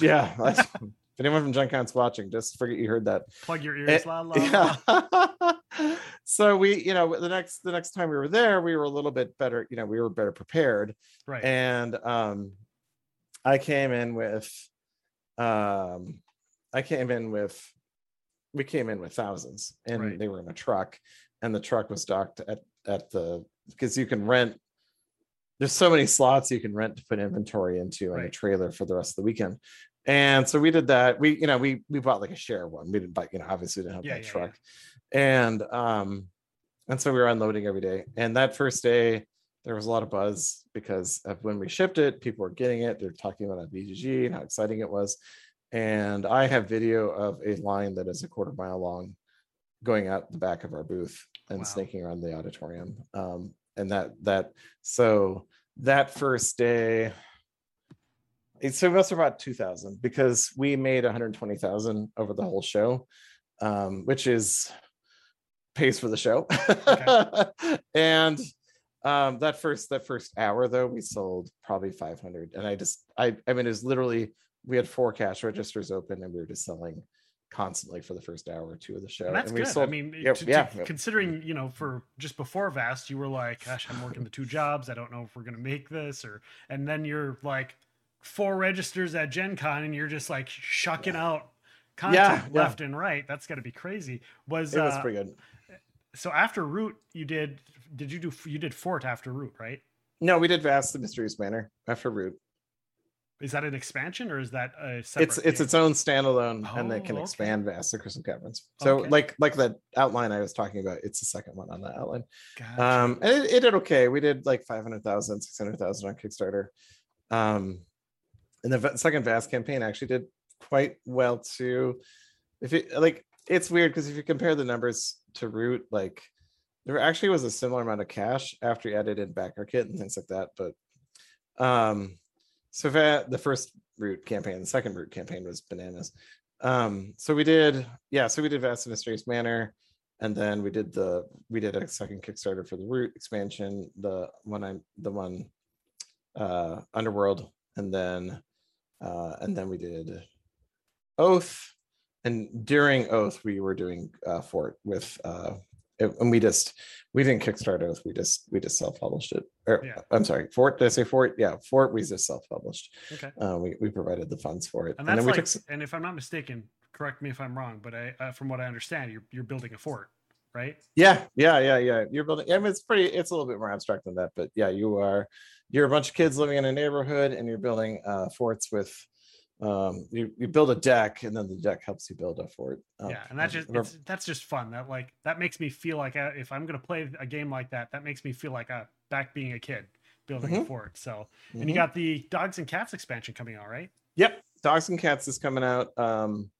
Yeah. if anyone from Gen Con's watching, just forget you heard that. Plug your ears. It- la, la, la. so we, you know, the next the next time we were there, we were a little bit better, you know, we were better prepared. Right. And um I came in with um I came in with we came in with thousands and Right. they were in a truck and the truck was docked at at the because you can rent there's so many slots you can rent to put inventory into in a trailer for the rest of the weekend. And so we did that. We, you know, we we bought like a share one. We didn't buy, you know, obviously didn't have Yeah, that yeah, yeah. truck. And um, and so we were unloading every day. And that first day, there was a lot of buzz because of when we shipped it, people were getting it. They're talking about BGG and how exciting it was. And I have video of a line that is a quarter mile long going out the back of our booth and Wow. snaking around the auditorium. Um, and that that so that first day it's so we must have about 2000 because we made 120,000 over the whole show um which is pays for the show and um that first that first hour though we sold probably 500 and i just i i mean it's literally we had four cash registers open and we were just selling constantly for the first hour or two of the show And that's we good. sold I mean, Yep, to- to- yeah, considering you know, for just before Vast, you were like, "Gosh, I'm working the two jobs. I don't know if we're gonna make this," or and then you're like four registers at Gen Con, and you're just like shucking out content Yeah, yeah. left and right. That's got to be crazy. Was, it was uh, pretty good so after Root, you did? Did you do? You did Fort after Root, right? no we did vast the mysterious manor after root Is that an expansion or is that a separate? it's it's game? its own standalone and they Oh, can okay. expand vast the crystal caverns so Okay. like like that outline i was talking about it's the second one on that outline Gotcha. um and it, it did okay we did like 500000 600000 on kickstarter um and the second vast campaign actually did quite well too. If it like it's weird because if you compare the numbers to Root, like there actually was a similar amount of cash after you added in BackerKit and things like that. But um so that the first Root campaign, the second Root campaign was bananas. Um, so we did, yeah, so we did Vast and Mysterious Manor, and then we did the we did a second Kickstarter for the Root expansion, the one I the one uh Underworld, and then uh and then we did Oath, and during Oath we were doing uh Fort with uh it- and we just we didn't kickstart Oath, we just we just self-published it. Or, Yeah. I'm sorry, Fort, did I say Fort? Yeah, Fort we just self-published. Okay. Uh we, we provided the funds for it. And And, that's then we like, took and if I'm not mistaken, correct me if I'm wrong, but I, uh, from what I understand, you're you're building a fort, right? Yeah, yeah, yeah, yeah. You're building. I mean, it's pretty. It's a little bit more abstract than that, but yeah, you are. You're a bunch of kids living in a neighborhood, and you're building uh, forts with. Um, you you build a deck, and then the deck helps you build a fort. up. yeah, and that's just that's just fun. That like that makes me feel like I, if I'm gonna play a game like that, that makes me feel like I back being a kid building a Mhm. fort. So, and you Mhm. got the dogs and cats expansion coming out, right? Yep, Dogs and Cats is coming out um,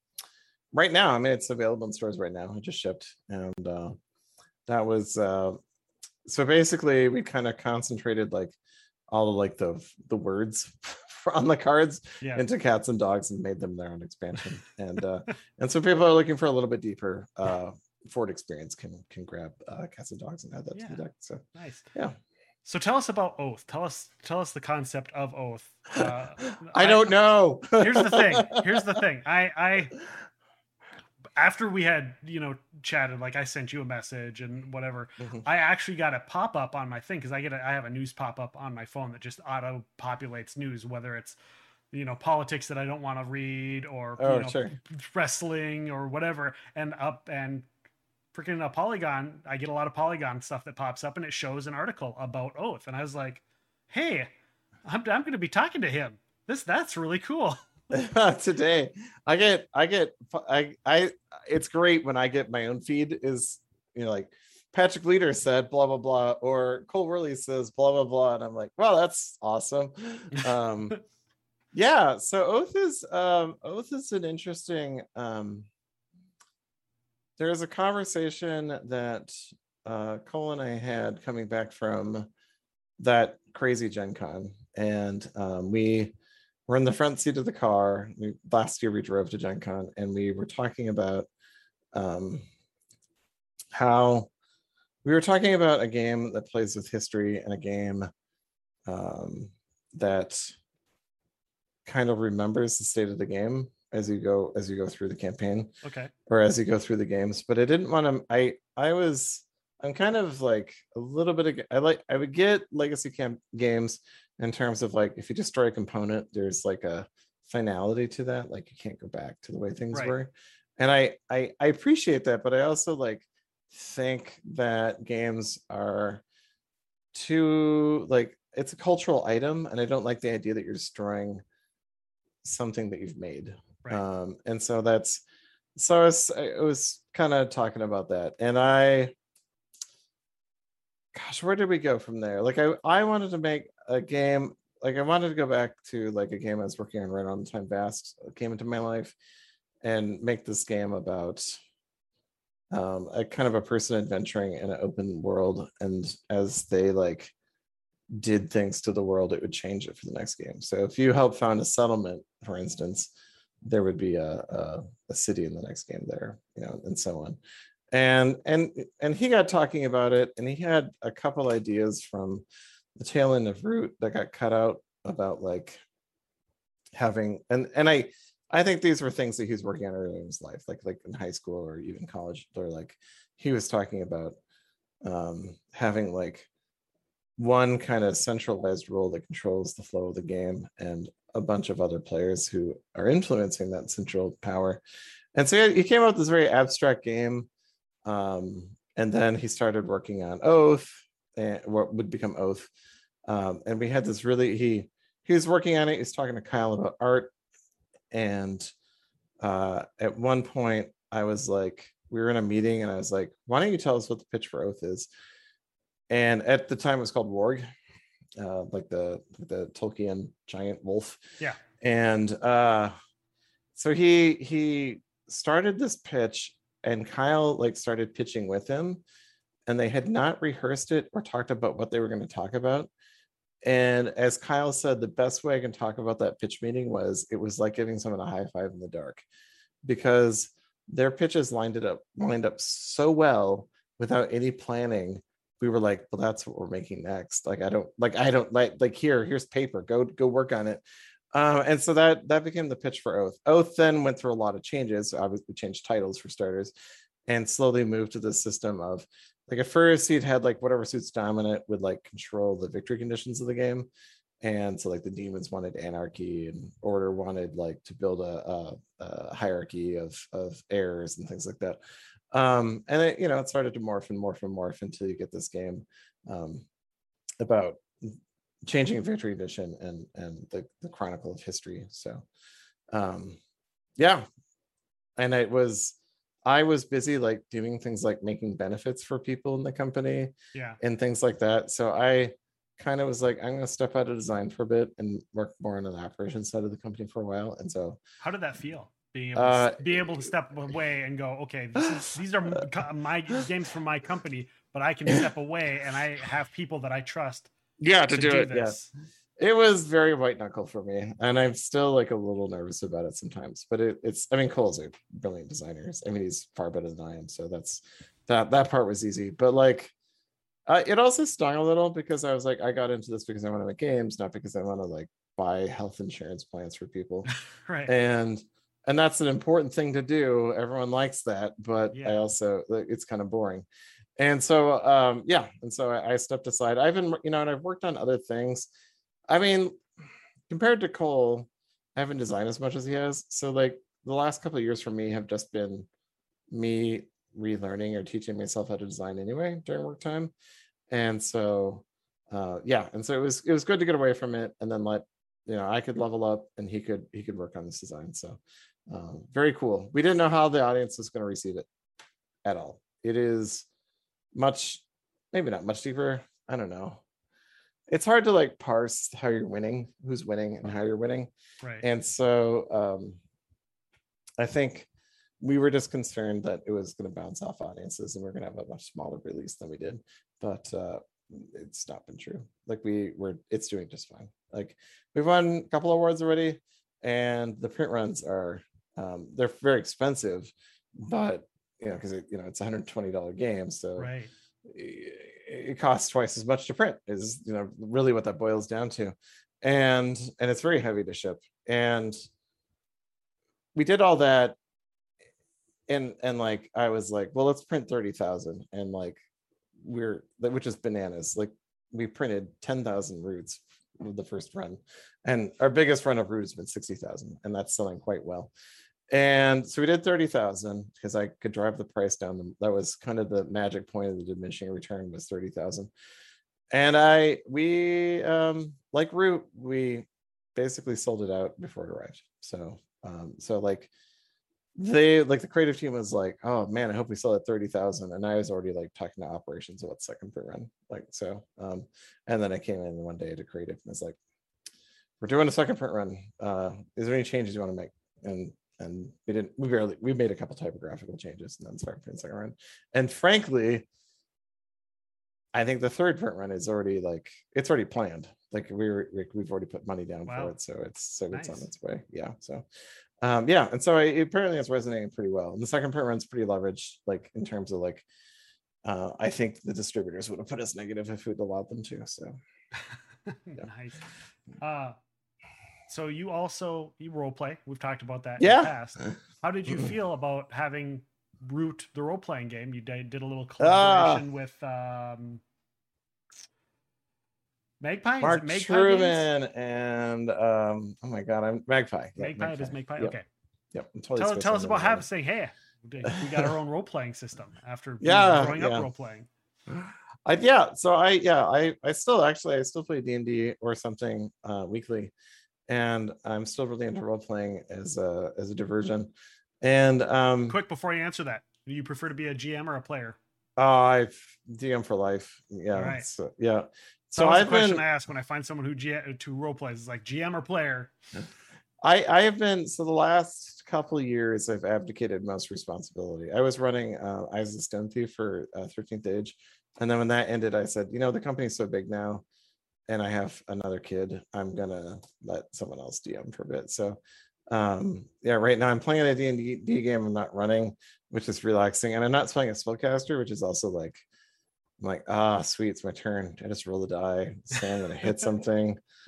right now. I mean, it's available in stores right now. It just shipped, and uh, that was uh, so basically we kind of concentrated like all of like the the words on the cards Yeah. into cats and dogs and made them their own expansion. and uh, and so people are looking for a little bit deeper uh, Fort experience can can grab uh, cats and dogs and add that to the deck. So Nice. Yeah. So tell us about Oath. Tell us tell us the concept of Oath. Uh, I don't know. here's the thing. Here's the thing. I I after we had you know chatted, like I sent you a message and whatever. Mhm. I actually got a pop up on my thing because I get a, I have a news pop up on my phone that just auto populates news, whether it's you know politics that I don't want to read or Oh, you know, sure. wrestling or whatever, and up and freaking a Polygon. I get a lot of Polygon stuff that pops up, and it shows an article about Oath, and I was like, hey, I'm I'm going to be talking to him. This that's really cool. today. I get i get i i it's great when i get my own feed is you know like Patrick Leder said blah blah blah or Cole Wehrle says blah blah blah and i'm like well that's awesome. Um yeah so oath is um oath is an interesting um there's a conversation that uh cole and i had coming back from that crazy gen con and um we we're in the front seat of the car. We, last year we drove to Gen Con and we were talking about um, how we were talking about a game that plays with history and a game um, that kind of remembers the state of the game as you go as you go through the campaign Okay. or as you go through the games but i didn't want to i i was i'm kind of like a little bit of i like i would get legacy camp games in terms of like if you destroy a component there's like a finality to that like you can't go back to the way things Right. were and I, I i appreciate that but i also like think that games are too like it's a cultural item and i don't like the idea that you're destroying something that you've made Right. um and so that's so i was, I was kind of talking about that and i gosh where did we go from there? Like i i wanted to make a game like i wanted to go back to like a game i was working on right on the time vast came into my life and make this game about um a kind of a person adventuring in an open world and as they like did things to the world it would change it for the next game. So if you help found a settlement for instance there would be a, a, a city in the next game there you know and so on and and and he got talking about it and he had a couple ideas from the tail end of root that got cut out about like having and and i i think these were things that he was working on early in his life like like in high school or even college or like he was talking about um having like one kind of centralized role that controls the flow of the game and a bunch of other players who are influencing that central power. And so he came up with this very abstract game um, and then he started working on oath and what would become oath. Um, and we had this really he he was working on it. He's talking to kyle about art. And uh, at one point i was like we were in a meeting and i was like why don't you tell us what the pitch for oath is? And at the time it was called warg uh, like the the tolkien giant wolf. Yeah. and uh so he he started this pitch and Kyle like started pitching with him and they had not rehearsed it or talked about what they were going to talk about. And as Kyle said, the best way I can talk about that pitch meeting was it was like giving someone a high five in the dark because their pitches lined it up lined up so well without any planning. We were like well that's what we're making next. Like i don't like i don't like like here here's paper. Go go work on it um, and so that that became the pitch for oath. Oath then went through a lot of changes. Obviously changed titles for starters and slowly moved to the system of like at first he'd had like whatever suits dominant would like control the victory conditions of the game. And so like the demons wanted anarchy and order wanted like to build a, a, a hierarchy of of heirs and things like that. Um and it you know it started to morph and morph and morph until you get this game um about changing victory edition and and the, the chronicle of history so um yeah and it was i was busy like doing things like making benefits for people in the company Yeah. and things like that so i kind of was like i'm going to step out of design for a bit and work more on the operations side of the company for a while and so How did that feel? Being able, Uh, to, be able to step away and go, okay, this is, these are my games from my company, but I can step away and I have people that I trust yeah to, do, it. this. it was very white knuckle for me and i'm still like a little nervous about it sometimes but it, it's i mean cole's a brilliant designer i mean he's far better than i am so that's that that part was easy but like uh, it also stung a little because i was like i got into this because i want to make games not because i want to like buy health insurance plans for people Right. and and that's an important thing to do everyone likes that but i also like, it's kind of boring and so um yeah and so I, I stepped aside. I've been you know and i've worked on other things. I mean compared to cole i haven't designed as much as he has. So like the last couple of years for me have just been me relearning or teaching myself how to design anyway during work time. And so uh yeah and so it was it was good to get away from it and then let you know i could level up and he could he could work on this design. So um, very cool. We didn't know how the audience was going to receive it at all. It is much maybe not much deeper. I don't know. It's hard to like parse how you're winning who's winning and how you're winning. Right. and so um i think we were just concerned that it was going to bounce off audiences and we're going to have a much smaller release than we did. But uh it's not been true. Like we were it's doing just fine. Like we've won a couple awards already and the print runs are um they're very expensive but you know because it, you know it's a 120 dollar game so right. it it costs twice as much to print is you know really what that boils down to. And and it's very heavy to ship. And we did all that and and like i was like well let's print 30,000 and like we're which is bananas. Like we printed 10,000 roots with the first run and our biggest run of root has been 60,000 and that's selling quite well and so we did 30,000 because I could drive the price down. That was kind of the magic point of the diminishing return was 30,000. And I, we, um, like Root, we basically sold it out before it arrived. So, um, so like they, like the creative team was like, oh man, I hope we sell at 30,000. And I was already like talking to operations about second per run. Like, so, um, and then I came in one day to creative and was like, we're doing a second print run. Uh, is there any changes you want to make? And and we didn't we barely we made a couple typographical changes and then started print second run and frankly i think the third print run is already like it's already planned. Like we were we've already put money down Wow. for it so it's so it's on its way. Yeah so um yeah and so I, apparently it's resonating pretty well. And the second print run's pretty leveraged like in terms of like uh i think the distributors would have put us negative if we'd allowed them to so. Nice. Uh, so you also you role play. We've talked about that Yeah. in the past. How did you feel about having Root the role playing game? You did, did a little collaboration with um, Magpie. Mark Magpie Games? truman and um oh my god i'm magpie Yeah, Magpie. is Magpie. Yep. Okay. Yep. I'm totally Tell, tell us about having saying, hey, we got our own role playing system after Yeah, growing yeah. up role playing. I yeah, so I yeah, I I still actually I still play D&D or something uh weekly and I'm still really into role playing as a as a diversion. And um Quick before you answer that, do you prefer to be a GM or a player? oh, I've DM for life. Yeah. Alright. So yeah. So So that was I've the question been I ask when I find someone who G- to role plays is like GM or player. I I have been so the last couple of years I've abdicated most responsibility. I was running uh, Eyes of the Stone Thief for uh, 13th Age, and then when that ended, I said, you know, the company's so big now, and I have another kid. I'm gonna let someone else DM for a bit. So, um, yeah, right now I'm playing a D and D game. I'm not running, which is relaxing, and I'm not playing a spellcaster, which is also like, I'm like, ah, sweet, it's my turn. I just roll the die, say I'm gonna hit something,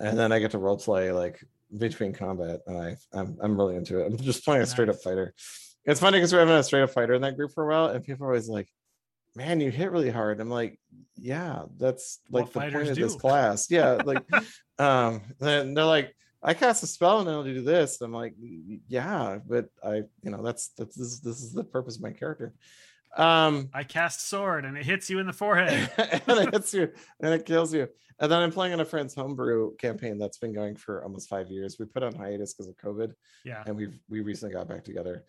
and then I get to role play like between combat, and I I'm I'm really into it. I'm just playing a straight up fighter. It's funny because we haven't had a straight up fighter in that group for a while, and people are always like, "Man, you hit really hard." I'm like, "Yeah, that's like What the point of this class." Yeah, like, um, then they're like, "I cast a spell and it'll do this." I'm like, "Yeah, but I, you know, that's that's this, this is the purpose of my character." Um, I cast sword and it hits you in the forehead. and it hits you and it kills you. And then I'm playing on a friend's homebrew campaign that's been going for almost five years. We put on hiatus because of COVID, Yeah. and we've we recently got back together.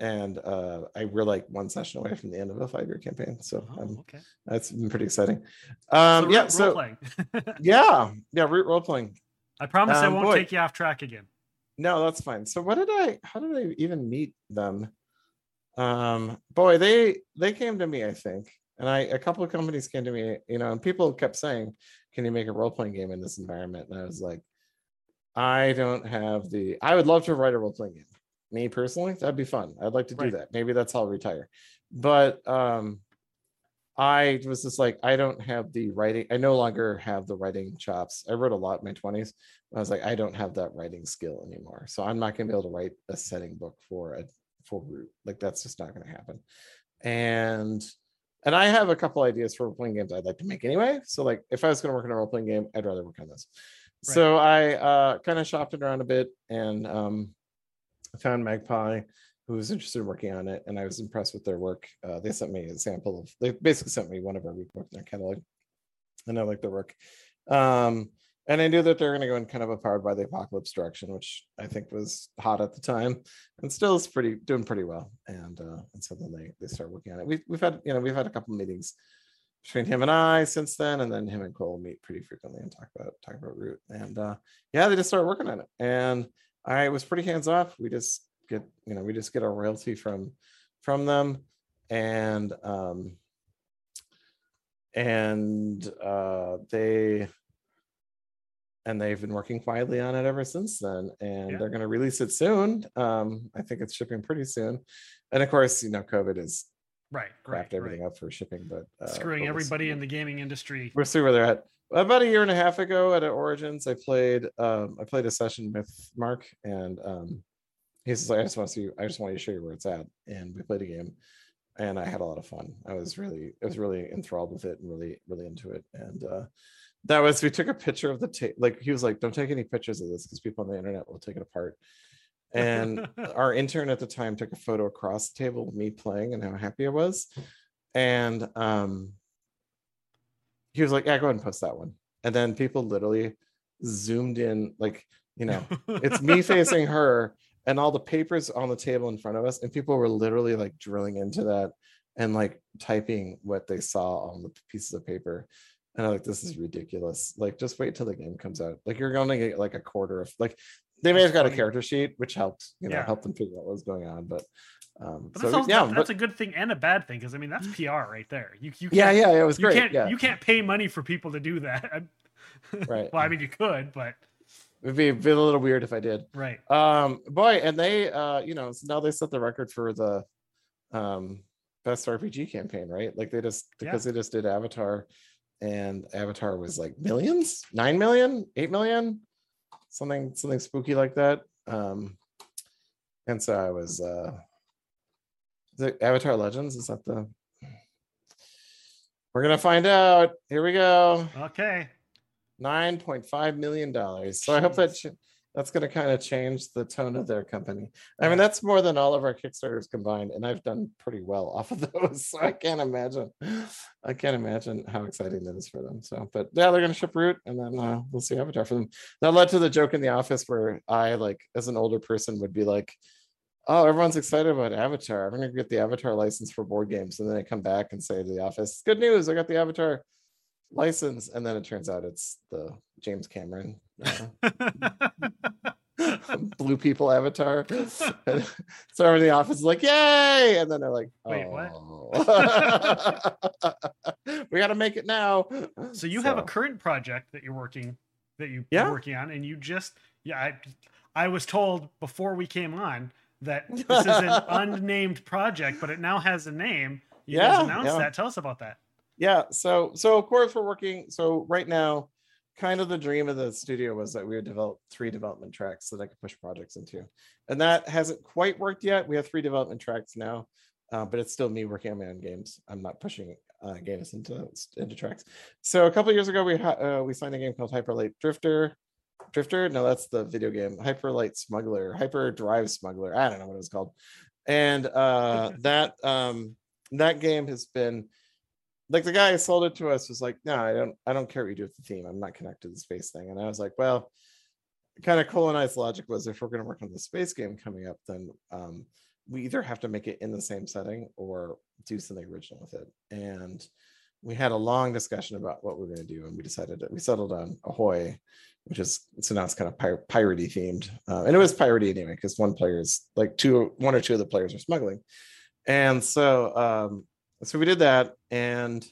And uh, I we're like one session away from the end of a five year campaign, so Oh, um, okay. that's been pretty exciting. Um, So yeah, role so playing. yeah, yeah, root role playing. I promise I Um, won't boy. take you off track again. No, that's fine. So what did I how did I even meet them? Um boy, they they came to me, I think. And I a couple of companies came to me, you know, and people kept saying, Can you make a role-playing game in this environment? And I was like, I don't have the I would love to write a role-playing game. Me personally, that'd be fun. I'd like to do Right. that. Maybe that's how I'll retire. But um I was just like, I don't have the writing. I no longer have the writing chops. I wrote a lot in my 20s. I was like, I don't have that writing skill anymore. So I'm not going to be able to write a setting book for a for root. Like that's just not going to happen. And and I have a couple ideas for role playing games I'd like to make anyway. So like if I was going to work on a role playing game, I'd rather work on this. Right. So I uh, kind of shopped it around a bit and um, found Magpie, who was interested in working on it, and I was impressed with their work. Uh, they sent me a sample of. They basically sent me one of every book in their catalog, and I like their work. Um, and I knew that they're going to go in kind of a powered by the apocalypse direction, which I think was hot at the time, and still is pretty doing pretty well. And uh, and so then they they start working on it. We we've had you know we've had a couple meetings between him and I since then, and then him and Cole meet pretty frequently and talk about talk about Root. And uh, yeah, they just started working on it, and I was pretty hands off. We just get you know we just get our royalty from from them, and um, and uh, they and they've been working quietly on it ever since then and Yeah. they're going to release it soon um i think it's shipping pretty soon and of course you know covid has Right. crapped Right. everything right. up for shipping but uh, Screwing everybody in the gaming industry. we'll see where they're at about a year and a half ago at origins i played um i played a session with mark and um he's like i just want to see i just want you to show you where it's at. And we played a game and i had a lot of fun. I was really i was really enthralled with it and really really into it. And uh that was we took a picture of the tape like he was like don't take any pictures of this because people on the internet will take it apart. And our intern at the time took a photo across the table of me playing and how happy i was. And um he was like yeah go ahead and post that one. And then people literally zoomed in like you know it's me facing her and all the papers on the table in front of us and people were literally like drilling into that and like typing what they saw on the pieces of paper. And i'm like this is ridiculous. Like just wait till the game comes out. Like you're going to get like a quarter of like they may have got a character sheet which helped you know Yeah. help them figure out what was going on but um But so that's, also, yeah that's but, a good thing and a bad thing because I mean that's PR right there. You you yeah can't, yeah it was you great can't yeah you can't pay money for people to do that. Right. well, I mean you could, but it'd be, be a little weird if i did right. um boy and they uh you know so now they set the record for the um best rpg campaign right like they just because they just did avatar and avatar was like millions nine million eight million something something spooky like that um and so i was uh the avatar legends? Is that the we're gonna find out. Here we go. Okay. 9.5 million dollars. So i hope that ch- that's going to kind of change the tone of their company. I mean that's more than all of our kickstarters combined and i've done pretty well off of those. So i can't imagine i can't imagine how exciting that is for them. So but yeah they're going to ship root and then uh, we'll see avatar for them. That led to the joke in the office where i like as an older person would be like oh everyone's excited about avatar i'm going to get the avatar license for board games and then i come back and say to the office good news i got the avatar license and then it turns out it's the james cameron uh, blue people avatar. And so everyone in the office is like, "Yay!" And then they're like, Wait, what? what? we got to make it now. So you have a current project that you're working that you Yeah. working on, and you just yeah, I I was told before we came on that this is an unnamed project, but it now has a name. You Yeah, guys announced yeah. that. Tell us about that. yeah so so of course we're working so right now kind of the dream of the studio was that we would develop three development tracks that i could push projects into and that hasn't quite worked yet we have three development tracks now uh, but it's still me working on my own games i'm not pushing uh, games into into tracks so a couple years ago we ha- uh, we signed a game called hyperlight drifter drifter no that's the video game hyperlight smuggler hyper drive smuggler i don't know what it was called and uh that um that game has been like the guy who sold it to us was like, no, I don't, I don't care what you do with the theme. I'm not connected to the space thing. And I was like, well, kind of colonized logic was if we're going to work on the space game coming up, then um, we either have to make it in the same setting or do something original with it. And we had a long discussion about what we are going to do, and we decided that we settled on Ahoy, which is so now it's kind of pir- piratey themed, uh, and it was piratey anyway because one player is like two, one or two of the players are smuggling, and so um, so we did that and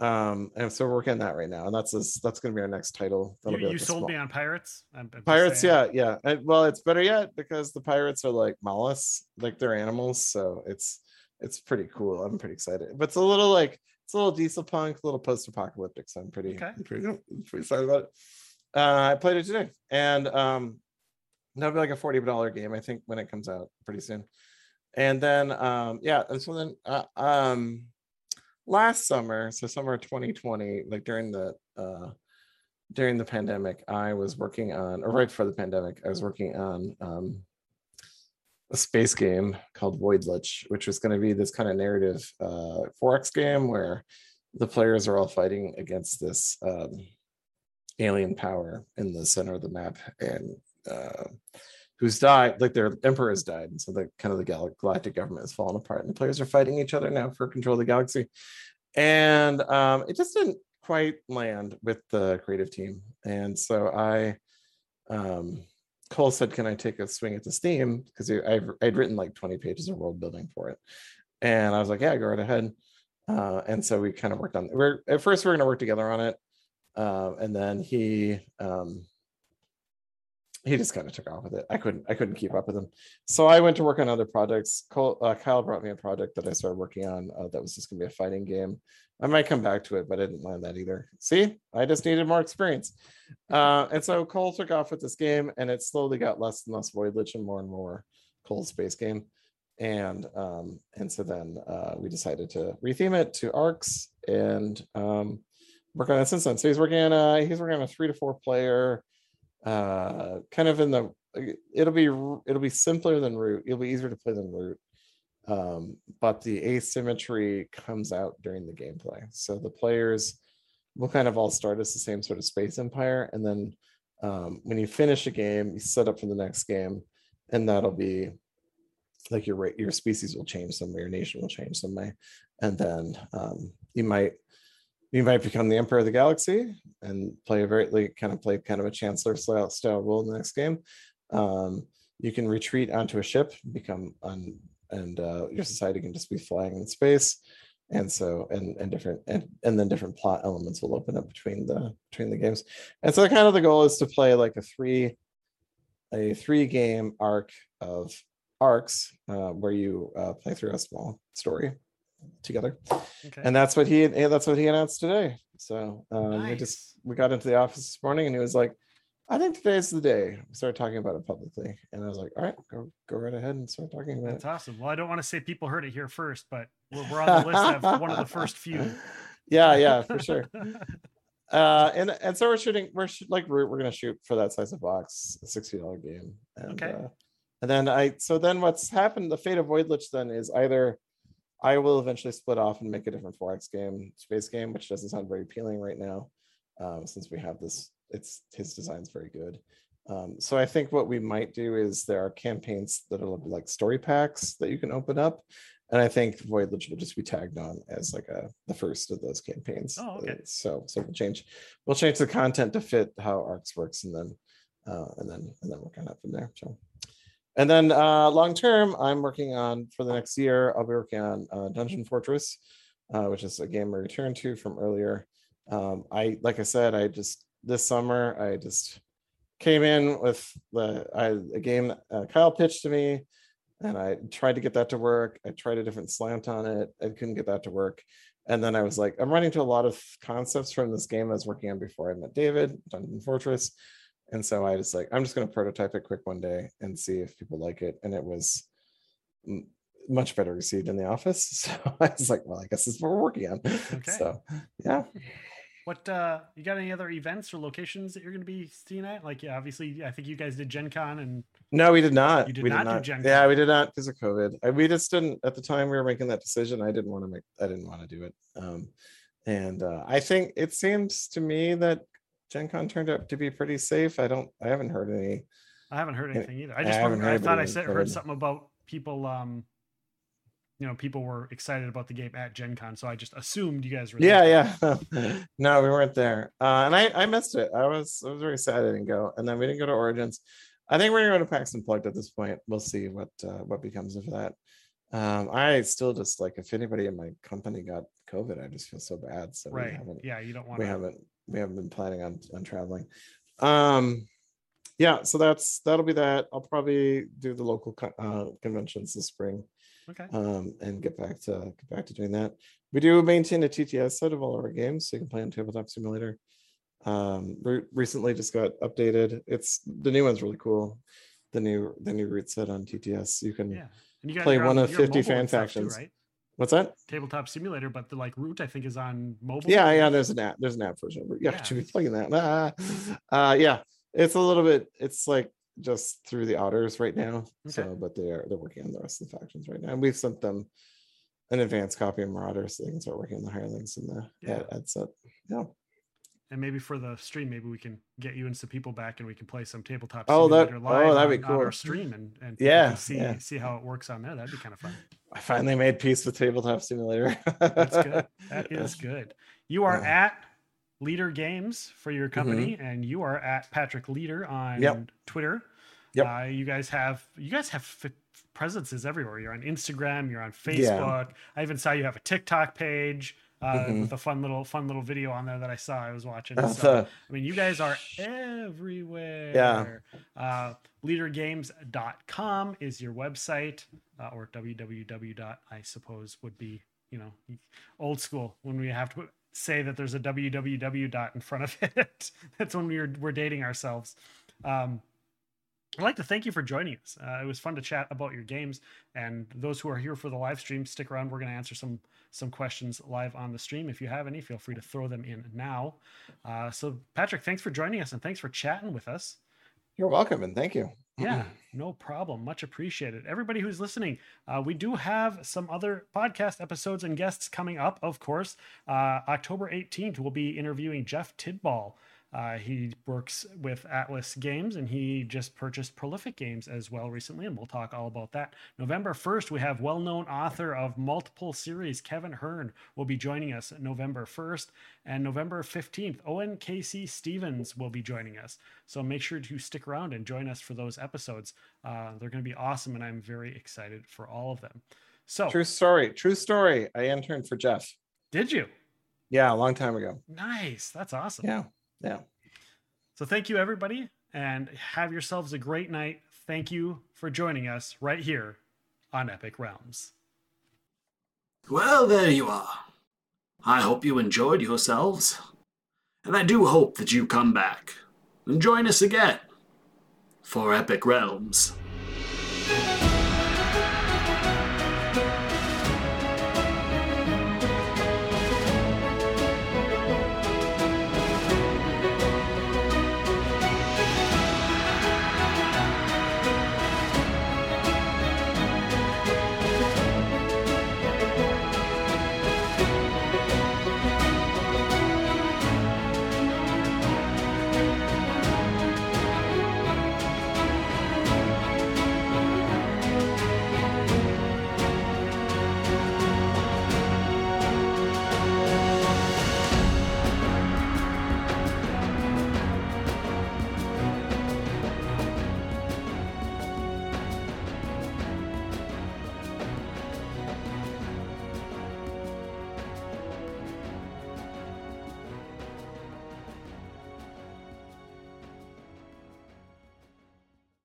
um and so we're working on that right now and that's this, that's going to be our next title. You, That'll be you like a sold small- me on pirates. I'm, I'm pirates yeah yeah. And- well it's better yet because the pirates are like mollusks like they're animals so it's it's pretty cool. I'm pretty excited. But it's a little like it's a little diesel punk a little post-apocalyptic so i'm pretty Okay. I'm pretty, pretty excited about it uh i played it today and um that'll be like a 40 dollar game i think when it comes out pretty soon. And then um yeah and so then uh, um last summer so summer 2020 like during the uh during the pandemic i was working on or right before the pandemic i was working on um a space game called voidlich which was going to be this kind of narrative uh 4x game where the players are all fighting against this um alien power in the center of the map and uh who's died like their emperor has died. And so the kind of the gal- galactic government has fallen apart and the players are fighting each other now for control of the galaxy. And um it just didn't quite land with the creative team. And so i um cole said can i take a swing at this theme because I've, i'd written like 20 pages of world building for it. And i was like yeah go right ahead. Uh, and so we kind of worked on we're at first we are going to work together on it um, and then he um, he just kind of took off with it. I couldn't I couldn't keep up with him, so I went to work on other projects. Cole, uh, Kyle brought me a project that I started working on uh, that was just gonna be a fighting game. I might come back to it, but I didn't land that either. See, I just needed more experience, uh, and so Cole took off with this game, and it slowly got less and less Voidlich and more and more Cole's space game, and um, and so then uh, we decided to retheme it to arcs and um, work on it since then. So he's working on a he's working on a three to four player, uh, kind of in the. It'll be it'll be simpler than root. It'll be easier to play than root, um, but the asymmetry comes out during the gameplay. So the players will kind of all start as the same sort of space empire, and then um, when you finish a game, you set up for the next game, and that'll be like your your species will change some way, your nation will change some way, and then um, you might you might become the emperor of the galaxy and play a very like, kind of play kind of a chancellor style, style role in the next game. Um, you can retreat onto a ship, become on, and uh, your society can just be flying in space. And so, and and different, and and then different plot elements will open up between the between the games. And so, kind of the goal is to play like a three, a three game arc of arcs uh, where you uh, play through a small story together Okay. and that's what he and that's what he announced today so um we just we got into the office this morning and he was like i think today's the day we started talking about it publicly and i was like all right go go right ahead and start talking about That's it awesome. Well, I don't want to say people heard it here first, but we're, we're on the list of one of the first few. yeah yeah for sure uh and and so we're shooting we're sh- like we're, we're gonna shoot for that size of box a 60 dollar game and Okay. uh, and then i so then what's happened the fate of voidlich then is either i will eventually split off and make a different 4x game space game which doesn't sound very appealing right now um, since we have this it's his design's very good um, so i think what we might do is there are campaigns that are like story packs that you can open up and I think Voidlich will just be tagged on as like a the first of those campaigns. Oh, okay. Uh, So so we'll change we'll change the content to fit how Arcs works, and then uh, and then and then work on it from there. So, and then uh, long term, I'm working on for the next year. I'll be working on uh, Dungeon Fortress, uh, which is a game I returned to from earlier. Um, I like I said, I just this summer I just came in with the I, a game uh, Kyle pitched to me, and I tried to get that to work. I tried a different slant on it. I couldn't get that to work. And then I was like, I'm running into a lot of concepts from this game I was working on before I met David, Dungeon Fortress. And so I was like, I'm just going to prototype it quick one day and see if people like it. And it was m- much better received in the office. So I was like, well, I guess this is what we're working on. Okay. So yeah. What uh you got any other events or locations that you're going to be seeing at? Like, yeah, obviously, I think you guys did Gen Con and No, we did not. You did we not did do not. Gen yeah, we did not because of COVID. I, we just didn't at the time we were making that decision. I didn't want to make. I didn't want to do it. Um, and uh, I think it seems to me that Gen Con turned out to be pretty safe. I don't. I haven't heard any. I haven't heard anything either. I I just remember, I thought I said covered. heard something about people um you know, people were excited about the game at Gen Con, so I just assumed you guys were Yeah, there. yeah. no, we weren't there, uh, and I I missed it. I was I was very sad I didn't go, and then we didn't go to Origins. I think we're gonna go to PAX Unplugged at this point. We'll see what uh, what becomes of that. Um, I still just like if anybody in my company got COVID, I just feel so bad. So we Right. haven't Yeah, you don't want we haven't we haven't been planning on on traveling. Um, yeah, so that's that'll be that. I'll probably do the local uh, conventions this spring Okay. um, and get back to get back to doing that. We do maintain a TTS set of all of our games, so you can play on Tabletop Simulator. Um, re- recently just got updated. It's the new one's really cool. The new the new root set on TTS. You can Yeah. You play one of 50 fan stuff too, factions. right? What's that? Tabletop simulator, but the like root I think is on mobile. Yeah, yeah. There's an app. There's an app version. Yeah, Yeah. should be plugging that. Ah. Uh, yeah, it's a little bit. It's like just through the otters right now. So, but they're they're working on the rest of the factions right now, and we've sent them an advanced copy of Marauders so they can start working on the hirelings and the Yeah. ad, ad set. Yeah. And maybe for the stream, maybe we can get you and some people back and we can play some tabletop Oh, that- simulator oh, live that'd be on, on our stream and, and Yeah, see yeah. see how it works on there. That'd be kind of fun. I finally made peace with Tabletop Simulator. That's good. That is good. You are Yeah. at Leder Games for your company, and you are at Patrick Leder on Mm-hmm. Yep. Twitter. Yep. Uh, you guys have you guys have f- presences everywhere. You're on Instagram. You're on Yeah. Facebook. I even saw you have a TikTok page uh, Mhm. with a fun little fun little video on there that I saw. I was watching. That's So, I mean, you guys are everywhere. Yeah. Uh, ledergames.com is your website, uh, or www. I suppose would be, you know, old school when we have to say that there's a www dot in front of it. That's when we were, we're dating ourselves. Um, I'd like to thank you for joining us. Uh, it was fun to chat about your games, and those who are here for the live stream, stick around. We're going to answer some some questions live on the stream. If you have any, feel free to throw them in now. Uh, so, Patrick, thanks for joining us, and thanks for chatting with us. you're welcome and thank you. Yeah, no problem. Much appreciated. Everybody who's listening, uh, we do have some other podcast episodes and guests coming up, of course. Uh, October 18th, we'll be interviewing Jeff Tidball. Uh, he works with Atlas Games and he just purchased Prolific Games as well recently, and we'll talk all about that. November 1st, we have well known author of multiple series, Kevin Hearne, will be joining us November 1st. And November 15th, Owen K.C. Stevens will be joining us. So make sure to stick around and join us for those episodes. Uh, they're going to be awesome, and I'm very excited for all of them. So, True story. True story. I interned for Jeff. did you? Yeah, a long time ago. Nice. That's awesome. Yeah. Yeah. So, thank you, everybody, and have yourselves a great night. Thank you for joining us right here on Epic Realms. Well, there you are. I hope you enjoyed yourselves. And I do hope that you come back and join us again for Epic Realms.